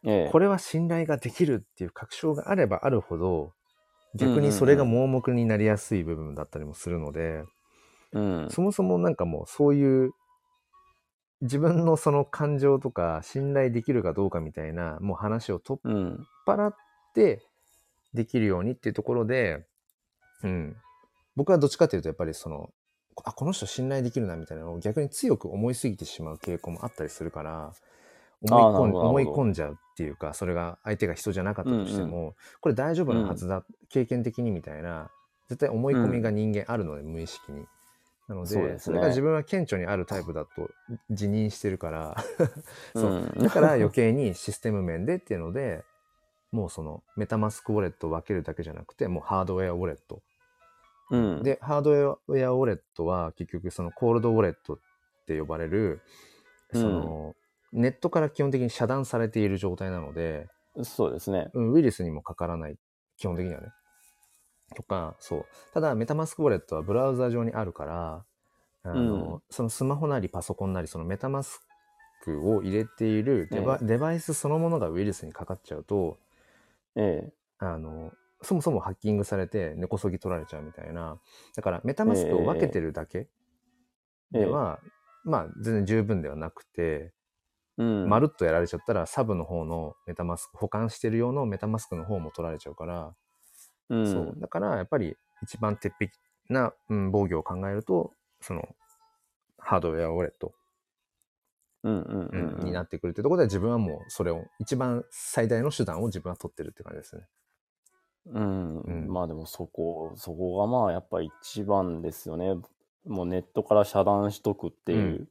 ええ。これは信頼ができるっていう確証があればあるほど、逆にそれが盲目になりやすい部分だったりもするので、うん。そもそもなんかもうそういう自分のその感情とか信頼できるかどうかみたいなもう話を取っうん。払ってできるようにっていうところで、うん、僕はどっちかというとやっぱりそのあこの人信頼できるなみたいなのを逆に強く思いすぎてしまう傾向もあったりするから思い込ん思い込んじゃうっていうかそれが相手が人じゃなかったとしても、これ大丈夫なはずだ、経験的にみたいな絶対思い込みが人間あるので、無意識に。なのでね。れが自分は顕著にあるタイプだと自認してるから。そう。うんだから余計にシステム面でっていうのでもうそのメタマスクウォレットを分けるだけじゃなくてもうハードウェアウォレット。うん。で、ハードウェアウォレットは結局そのコールドウォレットって呼ばれる、その、ネットから基本的に遮断されている状態なので、そうですね。うんウイルスにもかからない、基本的にはね。とか、そう。ただ、メタマスクウォレットはブラウザ上にあるから、あの、そのスマホなりパソコンなり、そのメタマスクを入れているデバ,、えデバイスそのものがウイルスにかかっちゃうと、えあの、そもそもハッキングされて根こそぎ取られちゃうみたいな。だから、メタマスクを分けてるだけえでは、まあ、全然十分ではなくて、うん。まるっとやられちゃったら、サブの方のメタマスク、保管してる用のメタマスクの方も取られちゃうから、うん。そう。だから、やっぱり一番鉄壁な、うん、防御を考えると、その、ハードウェアウォレット、うんうんうんうん。になってくるってところで、自分はもうそれを、一番最大の手段を自分は取ってるって感じですね。うん、うんまあでもそこ、そこがまあやっぱ一番ですよね。もうネットから遮断しとくっていう。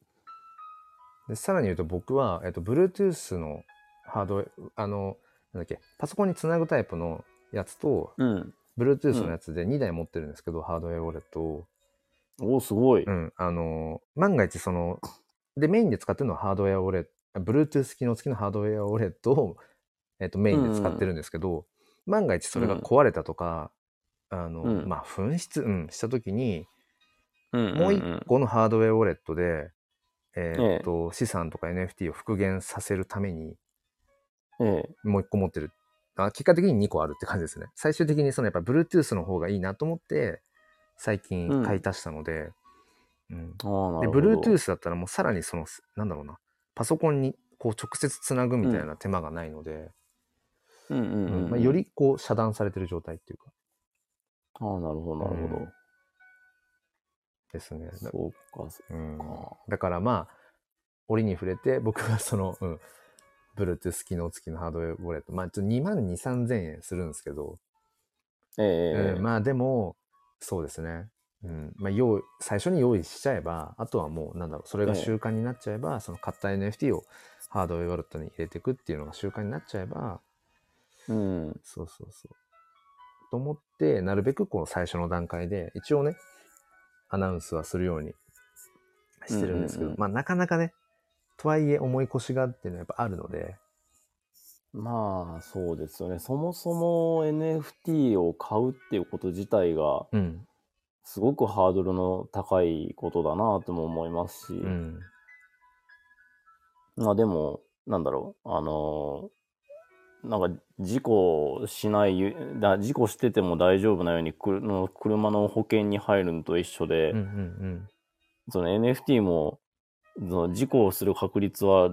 で、さらに言うと僕は、えっと、Bluetooth のハードウェア、あの、なんだっけ、パソコンにつなぐタイプのやつと、うん。Bluetooth のやつで2台持ってるんですけど、ハードウェアウォレットを。おお、すごい。うん、あの、万が一その、で、メインで使ってるのはハードウェアウォレット、Bluetooth 機能付きのハードウェアウォレットを、えっと、メインで使ってるんですけど、万が一それが壊れたとか、あの、うんまあ、紛失、うん、したときに、うんうんうんもう一個のハードウェアウォレットで、えーっと、資産とか NFT を復元させるために、ええ。もう一個持ってる。あ結果的に2個あるって感じですね。最終的にそのやっぱ Bluetooth の方がいいなと思って、最近買い足したので、うんああ、なで。Bluetooth だったらもうさらにその、なんだろうな、パソコンにこう直接つなぐみたいな手間がないので、うんうんうんうん。うんまあ、よりこう遮断されてる状態っていうか、ああ、なるほど、なるほど。うんですね。だそうか、そうんうか。だからまあ、折に触れて、僕はその、うん、Bluetooth 機能付きのハードウェアウォレット、まあ、ちょっと2万2、3000円するんですけど、ええええうん、まあでも、そうですね。うん。まあ、用意、最初に用意しちゃえば、あとはもう、なんだろう、それが習慣になっちゃえば、その買った NFT をハードウェアウォレットに入れていくっていうのが習慣になっちゃえば、うん。そうそうそう。と思って、なるべくこの最初の段階で、一応ね、アナウンスはするようにしてるんですけど、まあなかなかね、とはいえ思い越しがっていうのはやっぱあるので、まあ、そうですよね。そもそも NFT を買うっていうこと自体が、うん。すごくハードルの高いことだなとも思いますし、うん。まあでも、なんだろう、あのーなんか事故しないゆだ、事故してても大丈夫なようにくるの車の保険に入るのと一緒で、うんうんその NFT も事故をする確率は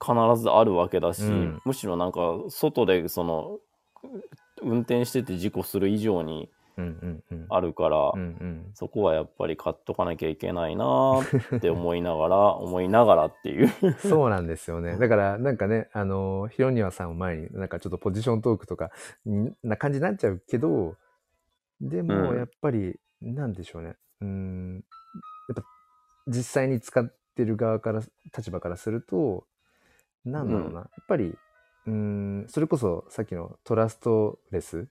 必ずあるわけだし、うんむしろなんか外でその運転してて事故する以上にうんうんうん。あるから、うんうん。そこはやっぱり買っとかなきゃいけないなー [LAUGHS] って思いながら、思いながらっていう。そうなんですよね。[LAUGHS] だから、なんかね、あの、ヒロニワさんを前に、なんかちょっとポジショントークとか、んな感じになっちゃうけど、でも、うんやっぱり、なんでしょうね。うーん、やっぱ、実際に使ってる側から、立場からすると、なんだろうな。やっぱり、うーん、それこそさっきのトラストレス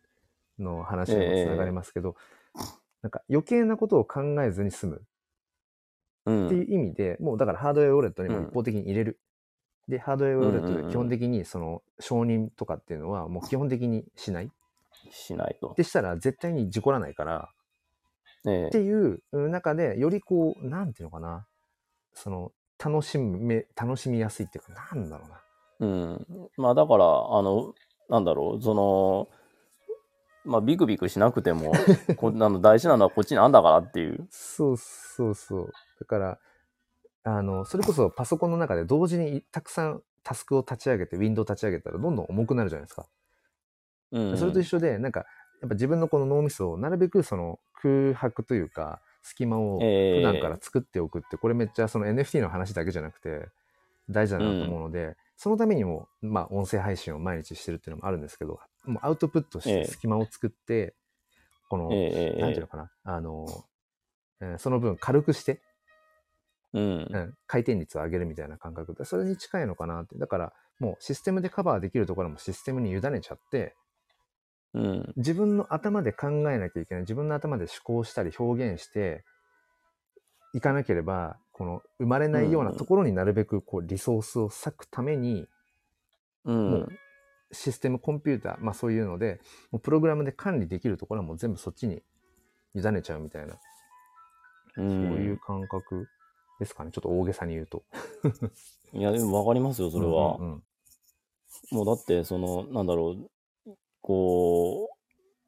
の話にもつながりますけど、なんか余計なことを考えずに済む。うんっていう意味で、もうだからハードウェアウォレットにも一方的に入れる。で、ハードウェアウォレットうんうんうんで基本的にその承認とかっていうのはもう基本的にしない。しないと。でしたら絶対に事故らないからえっていううん中でよりこう、なんていうのかな。その楽しめ、楽しみやすいっていうか、なんだろうな。うん。まあだから、あの、なんだろう、その、まあビクビクしなくても、[LAUGHS] こあの大事なのはこっちなんだからっていう。そうそうそう。だから、あの、それこそパソコンの中で同時にたくさんタスクを立ち上げて、ウィンドウ立ち上げたらどんどん重くなるじゃないですか。うん。それと一緒で、なんか、やっぱ自分のこの脳みそをなるべくその空白というか、隙間をええ普段から作っておくって、これめっちゃその NFT の話だけじゃなくて、大事だなと思うので、そのためにも、まあ、音声配信を毎日してるっていうのもあるんですけど、もうアウトプットしええて隙間を作って、この、ええなんていうのかな、あの、えーその分軽くして、うんう。ん、回転率を上げるみたいな感覚で、それに近いのかなって。だから、もうシステムでカバーできるところもシステムに委ねちゃって、うん。自分の頭で考えなきゃいけない。自分の頭で思考したり表現していかなければこの生まれないようなところになるべくこうリソースを割くためにうん。もうシステムコンピューターまあそういうのでもうプログラムで管理できるところはもう全部そっちに委ねちゃうみたいな、うそういうん感覚ですかね。ちょっと大げさに言うと。いや、でもわかりますよ、それは。うんうん。もうだって、その、なんだろう、こ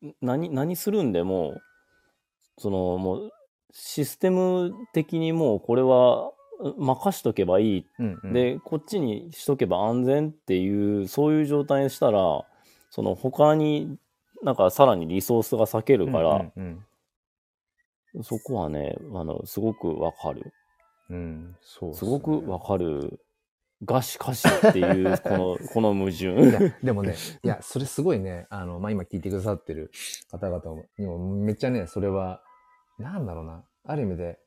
う、何、何するんでも、その、もう、システム的にもうこれは任しとけばいい。うんうんで、こっちにしとけば安全っていう、そういう状態にしたら、その他になんかさらにリソースが割けるから、うんうんそこはね、あの、すごくわかる。うんうんそうっすごくわるかる。がしかしっていう、[LAUGHS] この、この矛い盾。や、でもね、いや、それすごいね、あの、まあ、今聞いてくださってる方々にもめっちゃね、それは、なんだろうな、ある意味で、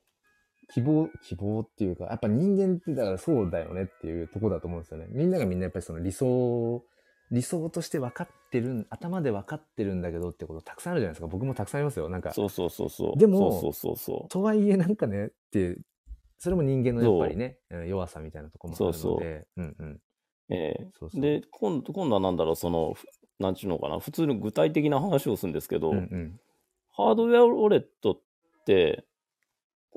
希望、希望っていうか、やっぱ人間ってだからそうだよねっていうところだと思うんですよね。みんながみんなやっぱりその理想、理想として分かってるん、頭で分かってるんだけどってことたくさんあるじゃないですか。僕もたくさんありますよ。なんか、そうそうそうそう。でもそうそうそうそとはいえなんかねって、それも人間のやっぱりね、うん弱さみたいなところもあるので、そうそううんうん。う。ええそうそう。で、今度、今度はなんだろう、その、ふなんちゅうのかな、普通に具体的な話をするんですけど、うんうん。ハードウェアウォレットって、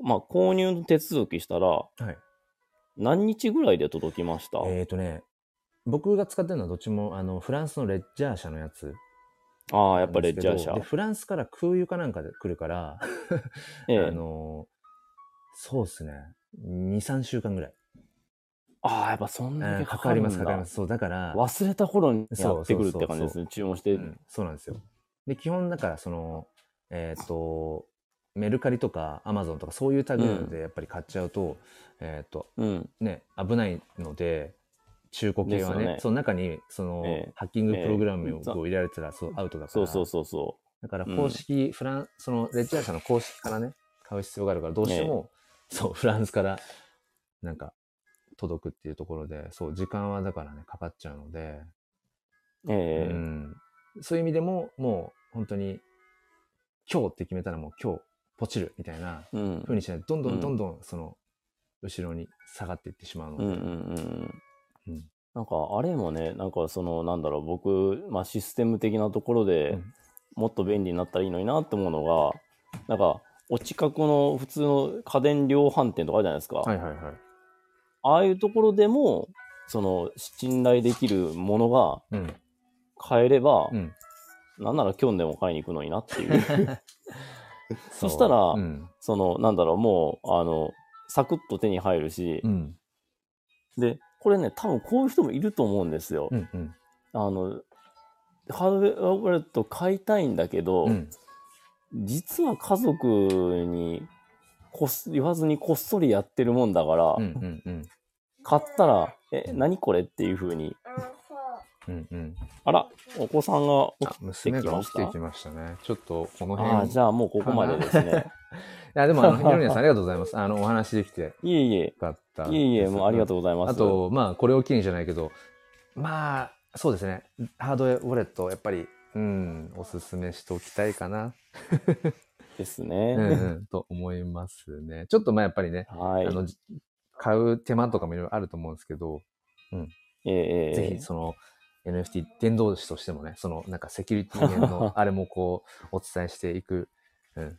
まあ、購入の手続きしたら、はい。何日ぐらいで届きました、えっ、ー、とね、僕が使ってるのはどっちもあのフランスのレッジャー社のやつああ、やっぱ。レッジャー社で。フランスから空輸かなんかで来るから、ええ [LAUGHS] あのそうっすね。2、3週間ぐらい。ああ、やっぱそんだけうんかかります、かかります。そう、だから、忘れた頃にやってくるって感じですね。注文して。うんそうなんですよ。で、基本だから、その、えっ、と、メルカリとかアマゾンとかそういう類のでやっぱり買っちゃうと、えっ、と、うん。ね、危ないので、中古系はね、ですよねその中に、その、ええハッキングプログラムええをこう入れられてたら、そう、アウトだから。そうそうそうそだからうん公式、フランそのレッジャー社の公式からね、買う必要があるから、どうしても、そう、フランスから、なんか、届くっていうところで、そう、時間はだからね、かかっちゃうので、う。ええ。うん、そういう意味でも、もう、本当に、今日って決めたらもう今日、ポチるみたいなうん。風にしないと、どんどうんん。どんどん、その、後ろに下がっていってしまうので、うんうんうん。うん。なんかあれもね、なんかそのなんだろう、僕、まあ、システム的なところでうん。もっと便利になったらいいのになって思うのが、なんかお近くの普通の家電量販店とかあるじゃないですか。はいはいはい。ああいうところでも、その信頼できるものがうん。買えれば、うん。なんなら今日でも買いに行くのになっていう。[LAUGHS] そしたらうん。そのなんだろう、もう、あの、サクッと手に入るし、うん。で、これね、多分こういう人もいると思うんですよ。うん。うん。あの、ハードウェアウォレット買いたいんだけど、うん。実は家族にこっ言わずにこっそりやってるもんだから、うんうんうん。買ったら、え、何これっていう風に、うんう。んあら、お子さんがあ起きて娘きました？が起きてきましたね。ちょっとこの辺ああ、じゃあもうここまでですね。[LAUGHS] いやでもあのひろさんありがとうございます。[LAUGHS] あのお話できていえいえ。よ、かったいえいえ、もうありがとううございます。あとまあこれを機にじゃないけどまあそうですね。ハードウォレットやっぱりうんおすすめしておきたいかな。ですね。うんうんと思いますね。ちょっとまあやっぱりねはい。あのじ買う手間とかもいろいろあると思うんですけどええええぜひその NFT 伝道師としてもね、そのなんかセキュリティ面の [LAUGHS] あれもこうお伝えしていく、うん、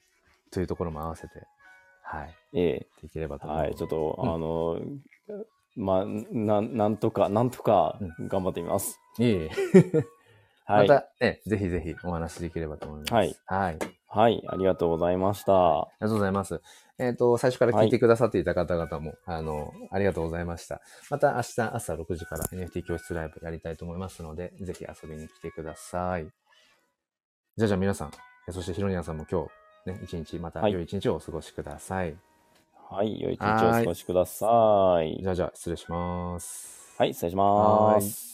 というところも合わせて、はい、ええ。できればと思います。はい、ちょっと、うん。あの、まあ、なん、なんとか、なんとかう頑張ってみます。いえいえはい。また、ね、ぜひぜひお話できればと思います。はい。はい。はい、ありがとうございました。ありがとうございます。えっ、と、最初から聞いてくださっていた方々も、あの、ありがとうございました。また明日朝6時から NFT 教室ライブやりたいと思いますので、ぜひ遊びに来てください。じゃあじゃあ皆さん、えそしてひろにゃんさんも今日、ね、一日、またはい良い一日をお過ごしください。はい、良い一日をお過ごしください。じゃあじゃあ失礼します。はい、失礼します。